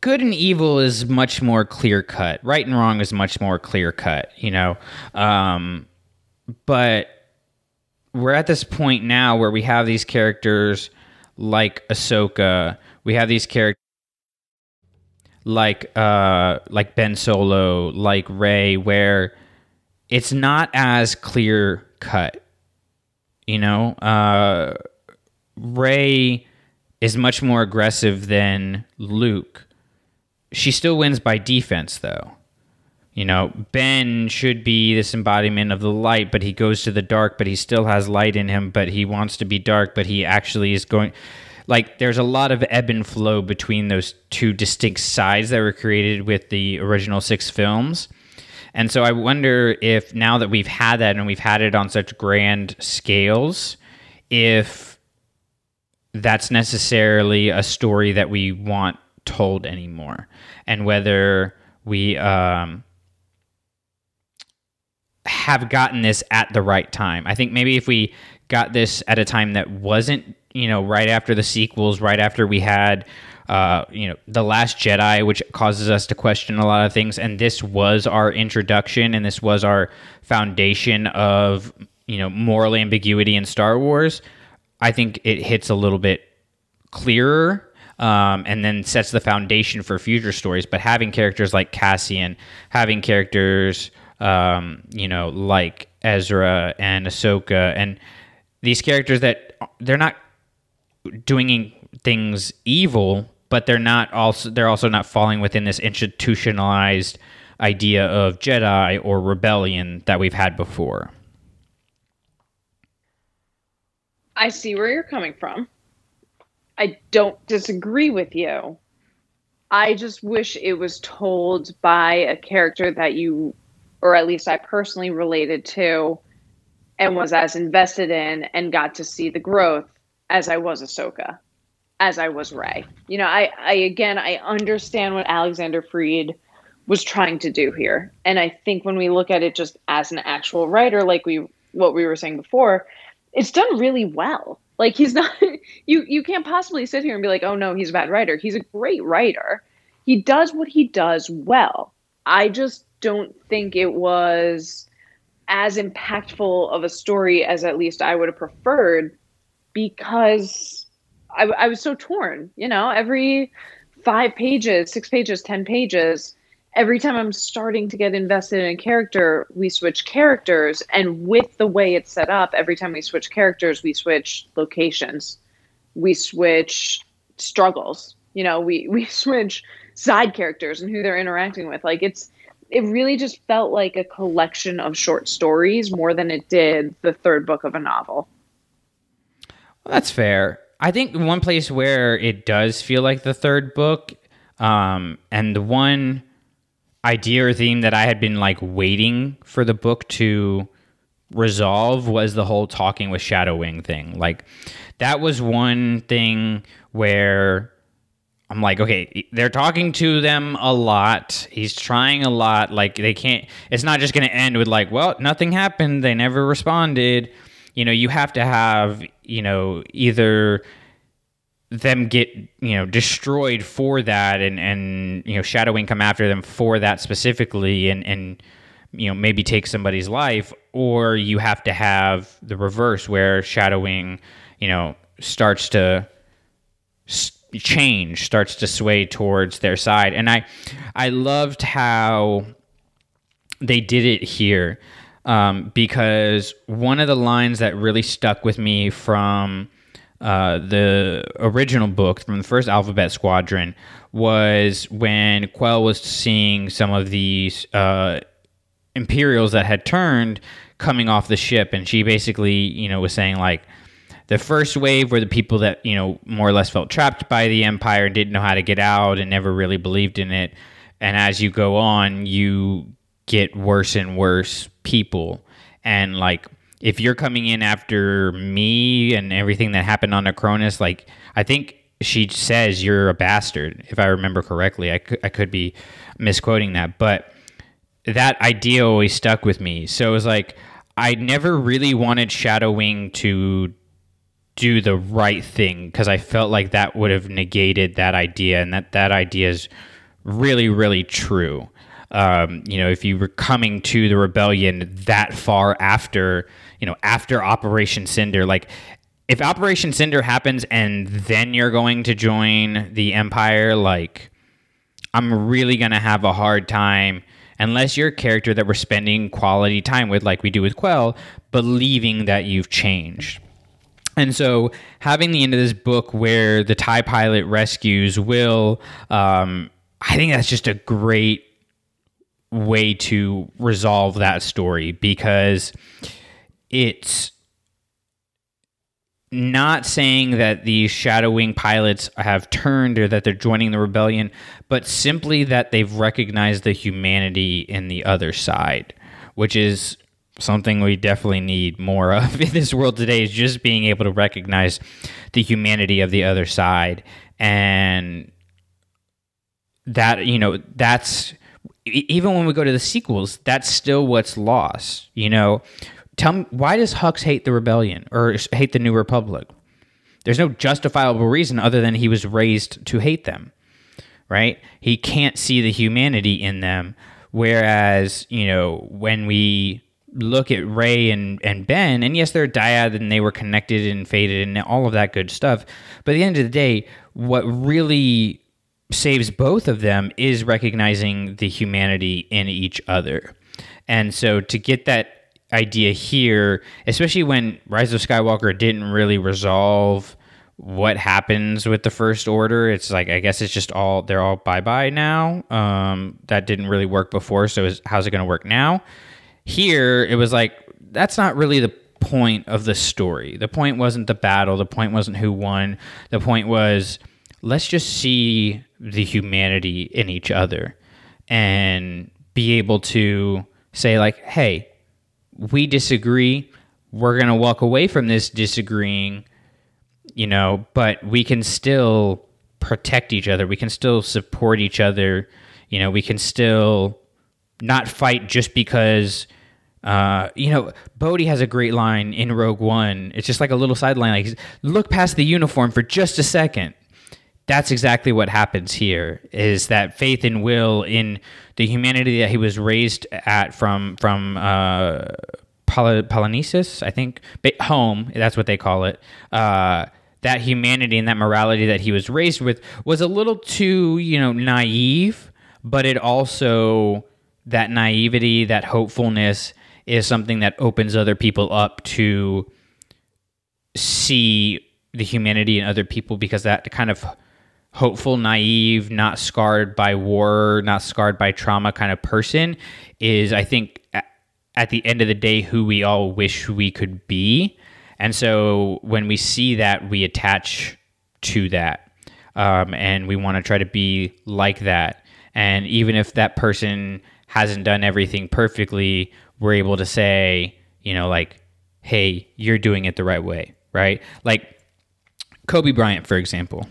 Speaker 8: good and evil is much more clear cut. Right and wrong is much more clear cut, you know. Um, but we're at this point now where we have these characters like Ahsoka. We have these characters like uh, like Ben Solo, like Rey, where it's not as clear cut. You know, uh, Rey is much more aggressive than Luke. She still wins by defense, though. You know, Ben should be this embodiment of the light, but he goes to the dark, but he still has light in him, but he wants to be dark, but he actually is going. Like, there's a lot of ebb and flow between those two distinct sides that were created with the original six films. And so I wonder if now that we've had that and we've had it on such grand scales, if that's necessarily a story that we want told anymore, and whether we um, have gotten this at the right time. I think maybe if we got this at a time that wasn't, you know, right after the sequels, right after we had, uh, you know, The Last Jedi, which causes us to question a lot of things, and this was our introduction and this was our foundation of, you know, moral ambiguity in Star Wars. I think it hits a little bit clearer um, and then sets the foundation for future stories. But having characters like Cassian, having characters, um, you know, like Ezra and Ahsoka, and these characters that they're not doing things evil, but they're not also they're also not falling within this institutionalized idea of Jedi or rebellion that we've had before.
Speaker 9: I see where you're coming from. I don't disagree with you. I just wish it was told by a character that you, or at least I personally related to and was as invested in and got to see the growth as I was Ahsoka, as I was Rey. You know, I, I again, I understand what Alexander Freed was trying to do here. And I think when we look at it just as an actual writer, like we, what we were saying before, it's done really well. Like he's not you you can't possibly sit here and be like, "Oh no, he's a bad writer." He's a great writer. He does what he does well. I just don't think it was as impactful of a story as at least I would have preferred because I, I was so torn. You know, every five pages, six pages, ten pages, every time I'm starting to get invested in a character, we switch characters. And with the way it's set up, every time we switch characters, we switch locations, we switch struggles. You know, we we switch side characters and who they're interacting with. Like it's it really just felt like a collection of short stories more than it did the third book of a novel.
Speaker 8: Well, that's fair. I think one place where it does feel like the third book, um, and the one idea or theme that I had been like waiting for the book to resolve was the whole talking with Shadow Wing thing. Like that was one thing where I'm like, okay, they're talking to them a lot. He's trying a lot. Like they can't. It's not just going to end with like, well, nothing happened. They never responded. You know, you have to have you know either them get you know destroyed for that and and you know Shadow Wing come after them for that specifically and and you know maybe take somebody's life or you have to have the reverse where Shadow Wing you know starts to change starts to sway towards their side. And i i loved how they did it here um, because one of the lines that really stuck with me from uh, the original book from the first Alphabet Squadron was when Quell was seeing some of these uh, Imperials that had turned coming off the ship, and she basically, you know, was saying like the first wave were the people that you know more or less felt trapped by the Empire didn't know how to get out and never really believed in it, and as you go on, you get worse and worse people, and like if you're coming in after me and everything that happened on Acronis, like I think she says you're a bastard, if I remember correctly. I could, I could be misquoting that, but that idea always stuck with me. So it was like I never really wanted Shadow Wing to do the right thing because I felt like that would have negated that idea, and that that idea is really, really true. Um, you know, if you were coming to the rebellion that far after you know, after Operation Cinder. Like, if Operation Cinder happens and then you're going to join the Empire, like, I'm really going to have a hard time unless you're a character that we're spending quality time with, like we do with Quell, believing that you've changed. And so, having the end of this book where the TIE pilot rescues Wyl, um, I think that's just a great way to resolve that story because it's not saying that these Shadow Wing pilots have turned or that they're joining the rebellion, but simply that they've recognized the humanity in the other side, which is something we definitely need more of in this world today is just being able to recognize the humanity of the other side. And that you know that's even when we go to the sequels that's still what's lost you know tell me why does hux hate the rebellion or hate the new republic there's no justifiable reason other than he was raised to hate them right he can't see the humanity in them whereas you know when we look at Rey and, and Ben, and yes, they're a dyad and they were connected and faded and all of that good stuff. But at the end of the day, what really saves both of them is recognizing the humanity in each other. And so to get that idea here, especially when Rise of Skywalker didn't really resolve what happens with the first order it's like i guess it's just all they're all bye-bye now um, that didn't really work before so is, how's it going to work now here, it was like, that's not really the point of the story. The point wasn't the battle. The point wasn't who won. The point was, let's just see the humanity in each other and be able to say, like, hey, we disagree. We're going to walk away from this disagreeing, you know, but we can still protect each other. We can still support each other. You know, we can still not fight just because uh, you know, Bodhi has a great line in Rogue One. It's just like a little sideline, like look past the uniform for just a second. That's exactly what happens here. Is that faith and will in the humanity that he was raised at from from uh, Poly- Polynesis, I think, home. That's what they call it. Uh, that humanity and that morality that he was raised with was a little too, you know, naive, but it also that naivety, that hopefulness is something that opens other people up to see the humanity in other people because that kind of hopeful, naive, not scarred by war, not scarred by trauma kind of person is, I think, at the end of the day, who we all wish we could be. And so when we see that, we attach to that. Um, and we want to try to be like that. And even if that person hasn't done everything perfectly, we're able to say, you know, like, hey, you're doing it the right way, right? Like Kobe Bryant, for example.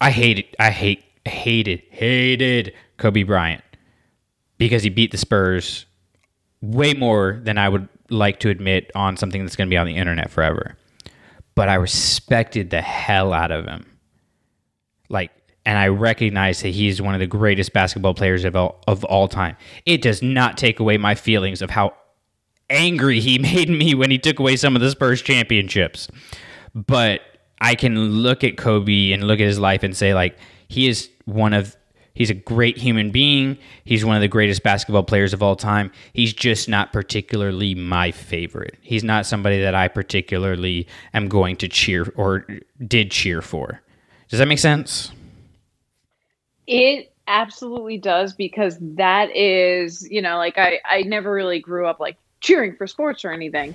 Speaker 8: I hated, I hate, hated, hated Kobe Bryant because he beat the Spurs way more than I would like to admit on something that's going to be on the internet forever. But I respected the hell out of him. Like, and I recognize that he's one of the greatest basketball players of all, of all time. It does not take away my feelings of how angry he made me when he took away some of the Spurs championships. But I can look at Kobe and look at his life and say like he is one of he's a great human being. He's one of the greatest basketball players of all time. He's just not particularly my favorite. He's not somebody that I particularly am going to cheer or did cheer for. Does that make sense?
Speaker 9: It absolutely does because that is, you know, like I I never really grew up like cheering for sports or anything.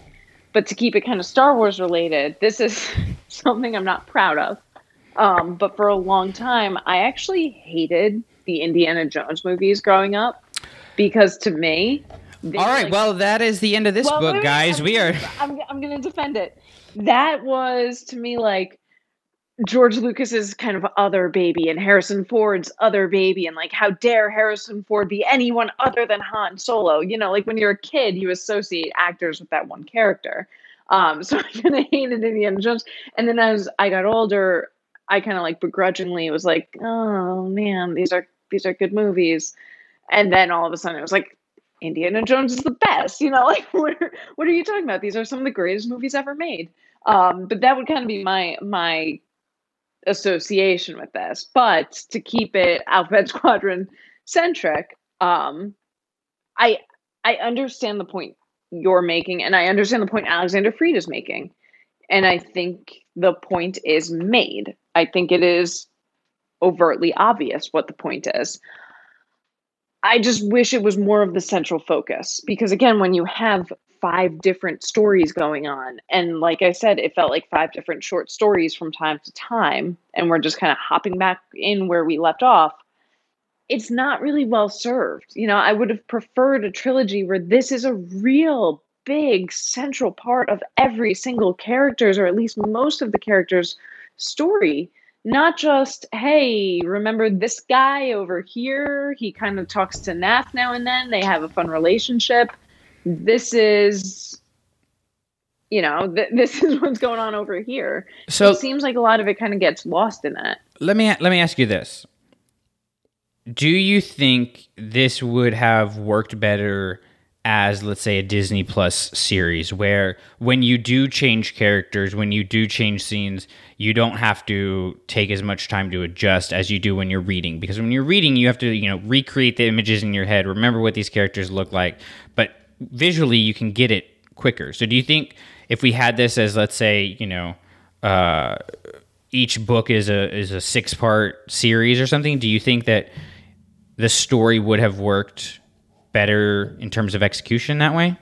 Speaker 9: But to keep it kind of Star Wars related, this is something I'm not proud of. Um, but for a long time, I actually hated the Indiana Jones movies growing up because to me,
Speaker 8: all right, like, well, that is the end of this well, book, wait, guys.
Speaker 9: I'm,
Speaker 8: we are.
Speaker 9: I'm, I'm going to defend it. That was to me like George Lucas's kind of other baby and Harrison Ford's other baby and like how dare Harrison Ford be anyone other than Han Solo? You know, like when you're a kid, you associate actors with that one character. Um, so I kind of hated Indiana Jones. And then as I got older, I kind of like begrudgingly was like, oh man, these are these are good movies. And then all of a sudden it was like, Indiana Jones is the best. You know, like what are, what are you talking about? These are some of the greatest movies ever made. Um, but that would kind of be my my association with this. But to keep it Alphabet Squadron centric, Um, I I understand the point you're making, and I understand the point Alexander Freed is making, and I think the point is made. I think it is overtly obvious what the point is. I just wish it was more of the central focus because again, when you have five different stories going on, and like I said, it felt like five different short stories from time to time, and we're just kind of hopping back in where we left off. It's not really well served. You know, I would have preferred a trilogy where this is a real big central part of every single character's, or at least most of the characters' story not just hey remember this guy over here? He kind of talks to nath now and then. They have a fun relationship. This is you know th- this is what's going on over here.
Speaker 8: So-
Speaker 9: it seems like a lot of it kind of gets lost in that.
Speaker 8: Let me let me ask you this. Do you think this would have worked better as let's say a disney plus series where when you do change characters when you do change scenes you don't have to take as much time to adjust as you do when you're reading. Because when you're reading you have to you know recreate the images in your head remember what these characters look like. But visually you can get it quicker. So do you think if we had this as let's say you know uh, each book is a is a six part series or something do you think that the story would have worked better in terms of execution that way?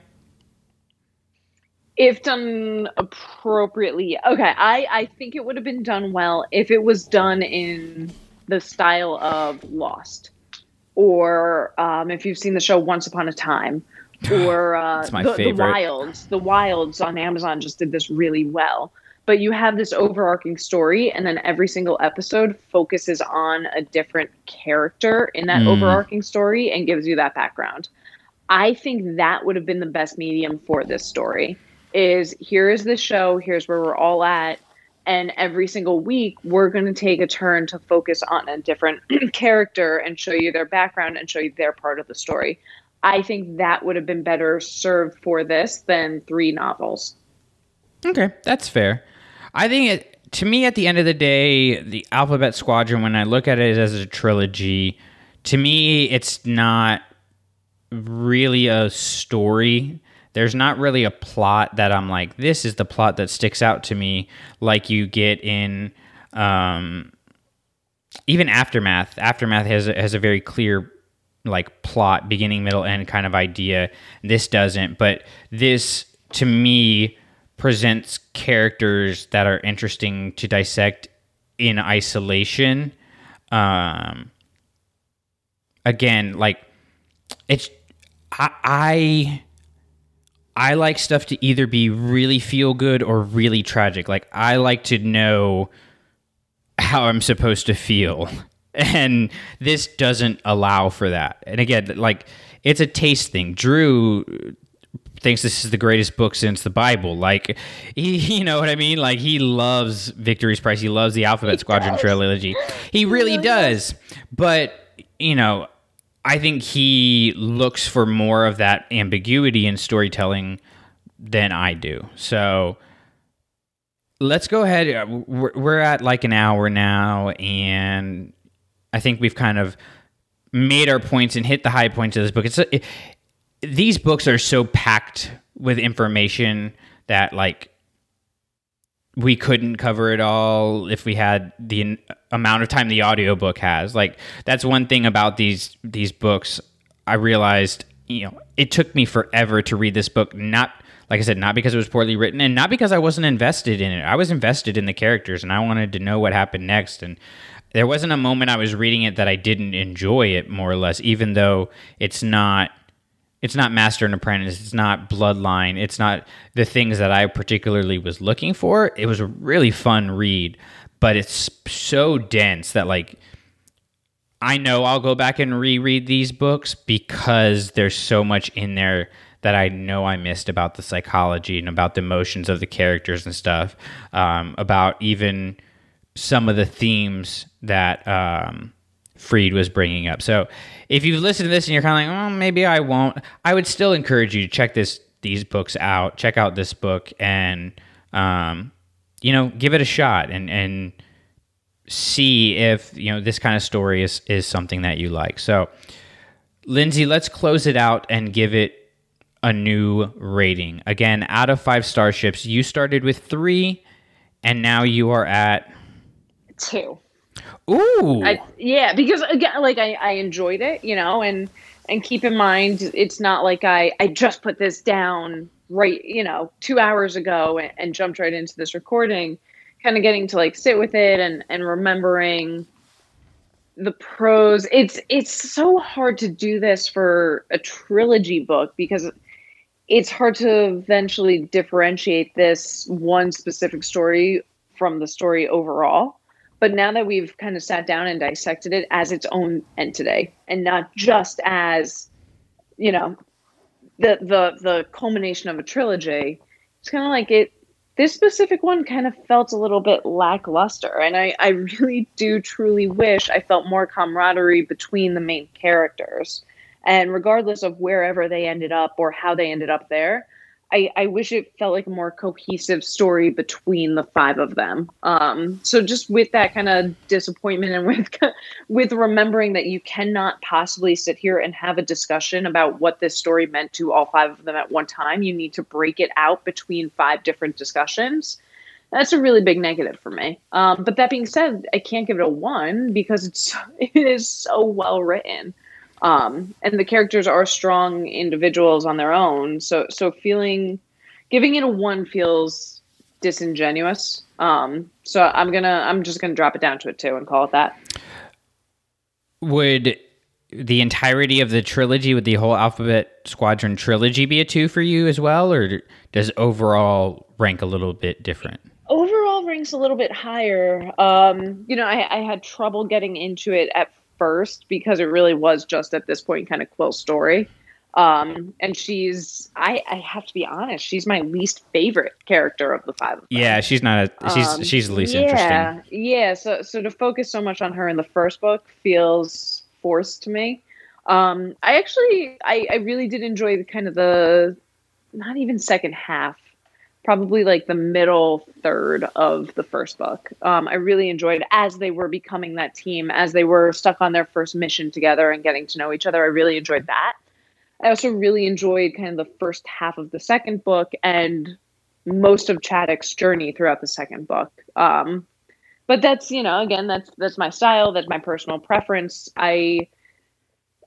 Speaker 9: If done appropriately okay i i think it would have been done well if it was done in the style of lost or um, if you've seen the show once upon a time or uh, the, the wilds. The wilds on amazon just did this really well but you have this overarching story and then every single episode focuses on a different character in that
Speaker 8: Mm.
Speaker 9: overarching story and gives you that background i think that would have been the best medium for this story is here is the show here's where we're all at and every single week we're going to take a turn to focus on a different character and show you their background and show you their part of the story i think that would have been better served for this than three novels
Speaker 8: Okay, that's fair. I think it to me at the end of the day, the Alphabet Squadron when I look at it as a trilogy, to me it's not really a story. There's not really a plot that I'm like this is the plot that sticks out to me like you get in um even Aftermath. Aftermath has a, has a very clear like plot, beginning, middle, end kind of idea. This doesn't, but this to me presents characters that are interesting to dissect in isolation. Um, again, like it's I, I I like stuff to either be really feel good or really tragic. Like I like to know how I'm supposed to feel. And this doesn't allow for that. And again, like it's a taste thing. Drew thinks this is the greatest book since the Bible. Like he, you know what I mean? Like he loves Victory's Price. He loves the Alphabet Squadron trilogy. He really does. But, you know, I think he looks for more of that ambiguity in storytelling than I do. So let's go ahead. Uh, we're, we're at like an hour now, and I think we've kind of made our points and hit the high points of this book. It's it, these books are so packed with information that like we couldn't cover it all if we had the amount of time the audiobook has. Like that's one thing about these these books I realized, you know, it took me forever to read this book not like I said not because it was poorly written and not because I wasn't invested in it. I was invested in the characters and I wanted to know what happened next and there wasn't a moment I was reading it that I didn't enjoy it more or less even though it's not it's not master and apprentice. It's not bloodline. It's not the things that i particularly was looking for. It was a really fun read but it's so dense that like i know i'll go back and reread these books because there's so much in there that i know i missed about the psychology and about the emotions of the characters and stuff um, about even some of the themes that um, Freed was bringing up. So if you've listened to this and you're kind of like, oh, maybe I won't, I would still encourage you to check this these books out. Check out this book and um, you know give it a shot and and see if you know this kind of story is is something that you like. So Lindsay, let's close it out and give it a new rating. Again, out of five starships, you started with three, and now you are at
Speaker 9: Two.
Speaker 8: Ooh.
Speaker 9: I, yeah, because again, like I, I enjoyed it, you know, and and keep in mind, it's not like I I just put this down right, you know, two hours ago and, and jumped right into this recording. Kind of getting to like sit with it and and remembering the prose. It's it's so hard to do this for a trilogy book because it's hard to eventually differentiate this one specific story from the story overall. But now that we've kind of sat down and dissected it as its own entity and not just as, you know, the the the culmination of a trilogy, it's kind of like it this specific one kind of felt a little bit lackluster. And I, I really do truly wish i felt more camaraderie between the main characters. And regardless of wherever they ended up or how they ended up there i, I wish it felt like a more cohesive story between the five of them. Um, so just with that kind of disappointment and with with remembering that you cannot possibly sit here and have a discussion about what this story meant to all five of them at one time you need to break it out between five different discussions. That's a really big negative for me. Um, but that being said, I can't give it a one because it's it is so well written, um, and the characters are strong individuals on their own. So so feeling giving it a one feels disingenuous. Um, so I'm gonna I'm just gonna drop it down to a two and call it that.
Speaker 8: Would the entirety of the trilogy, would the whole Alphabet Squadron trilogy be a two for you as well, or does overall rank a little bit different?
Speaker 9: overall ranks a little bit higher. Um, you know, I, I, had trouble getting into it at first because it really was just at this point kind of Quell's story. Um, and she's, I, I have to be honest, she's my least favorite character of the five. Of
Speaker 8: yeah, she's not. A, she's um, she's the least
Speaker 9: yeah,
Speaker 8: interesting.
Speaker 9: Yeah, so so to focus so much on her in the first book feels forced to me. Um, I actually, I, I really did enjoy the kind of the, not even second half probably like the middle third of the first book. Um, I really enjoyed as they were becoming that team, as they were stuck on their first mission together and getting to know each other. I really enjoyed that. I also really enjoyed kind of the first half of the second book and most of Chadic's journey throughout the second book. Um, but that's you know again that's that's my style. That's my personal preference. I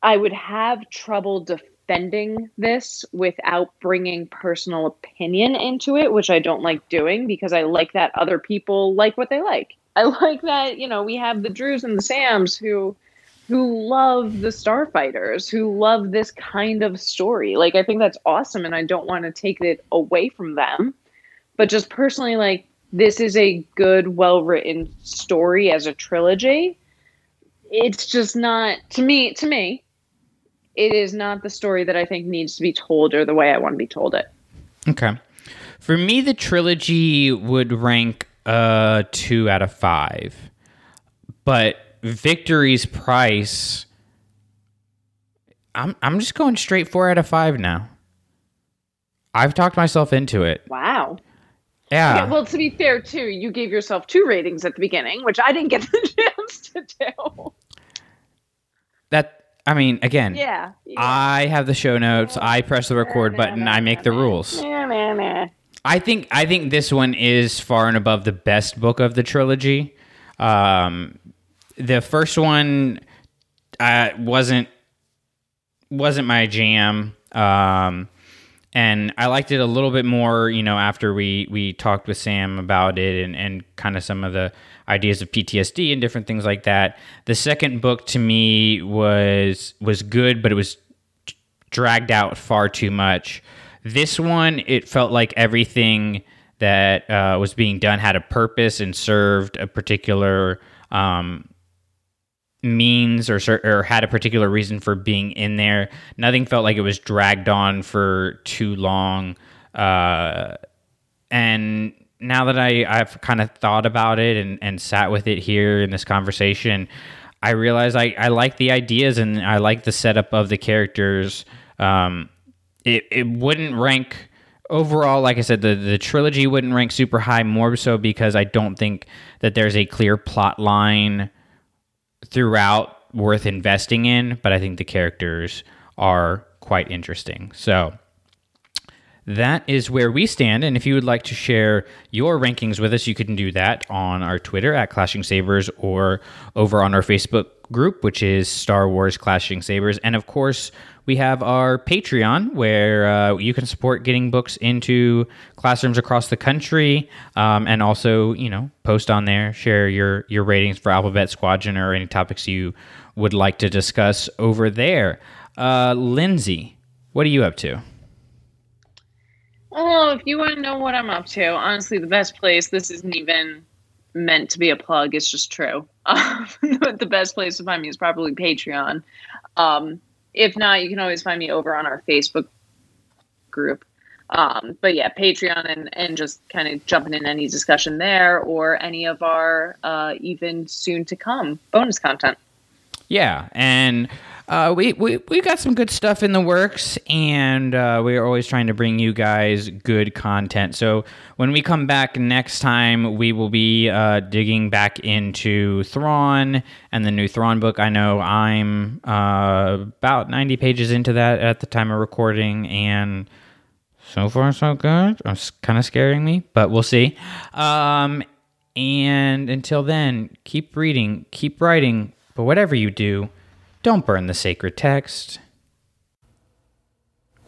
Speaker 9: I would have trouble defending defending this without bringing personal opinion into it, which I don't like doing because I like that other people like what they like. I like that, you know, we have the Drews and the Sams who who love the starfighters, who love this kind of story. Like I think that's awesome and I don't want to take it away from them. But just personally like this is a good well-written story as a trilogy. It's just not to me to me it is not the story that I think needs to be told or the way I want to be told it.
Speaker 8: Okay. For me, the trilogy would rank uh two out of five. But Victory's Price I'm I'm just going straight four out of five now. I've talked myself into it.
Speaker 9: Wow.
Speaker 8: Yeah.
Speaker 9: Okay, well, to be fair, too, you gave yourself two ratings at the beginning, which I didn't get the chance to do.
Speaker 8: That I mean, again,
Speaker 9: yeah, yeah.
Speaker 8: I have the show notes. I press the record button. I make the rules. I think I think this one is far and above the best book of the trilogy. Um, the first one uh, wasn't wasn't my jam. Um, and I liked it a little bit more, you know, after we we talked with Sam about it and and kind of some of the ideas of PTSD and different things like that. The second book to me was was good, but it was dragged out far too much. This one, it felt like everything that uh, was being done had a purpose and served a particular um, means or, or had a particular reason for being in there. Nothing felt like it was dragged on for too long. Uh, and now that I, I've kind of thought about it and, and sat with it here in this conversation, I realize I, I like the ideas and I like the setup of the characters. Um, it, it wouldn't rank overall, like I said, the, the trilogy wouldn't rank super high, more so because I don't think that there's a clear plot line throughout worth investing in, but I think the characters are quite interesting. So that is where we stand. And if you would like to share your rankings with us, you can do that on our Twitter at Clashing Sabers or over on our Facebook group, which is Star Wars Clashing Sabers. And of course, we have our Patreon where uh, you can support getting books into classrooms across the country, um, and also you know post on there, share your your ratings for Alphabet Squadron or any topics you would like to discuss over there. Uh, Lindsay, what are you up to?
Speaker 9: Oh, if you want to know what I'm up to, honestly, the best place. This isn't even meant to be a plug. It's just true. Um, the best place to find me is probably Patreon. Um, if not, you can always find me over on our Facebook group. Um, but yeah, Patreon and and just kind of jumping in any discussion there or any of our uh, even soon to come bonus content.
Speaker 8: Yeah, and uh, we, we we got some good stuff in the works, and uh, we are always trying to bring you guys good content. So when we come back next time, we will be uh, digging back into Thrawn and the new Thrawn book. I know I'm uh, about ninety pages into that at the time of recording, and so far so good. It's kind of scaring me, but we'll see. Um, and until then, keep reading, keep writing, but whatever you do. Don't burn the sacred text.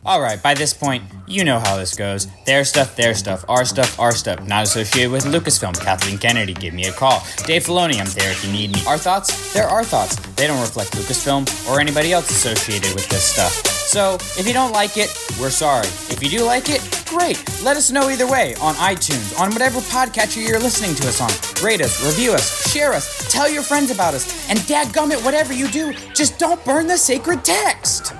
Speaker 10: Alright, by this point, you know how this goes. Their stuff, their stuff, our stuff, our stuff. Not associated with Lucasfilm. Kathleen Kennedy, give me a call. Dave Filoni, I'm there if you need me. Our thoughts, they're our thoughts. They don't reflect Lucasfilm or anybody else associated with this stuff. So, if you don't like it, we're sorry. If you do like it, great. Let us know either way on iTunes, on whatever podcatcher you're listening to us on. Rate us, review us, share us, tell your friends about us, and dadgummit, whatever you do, just don't burn the sacred text.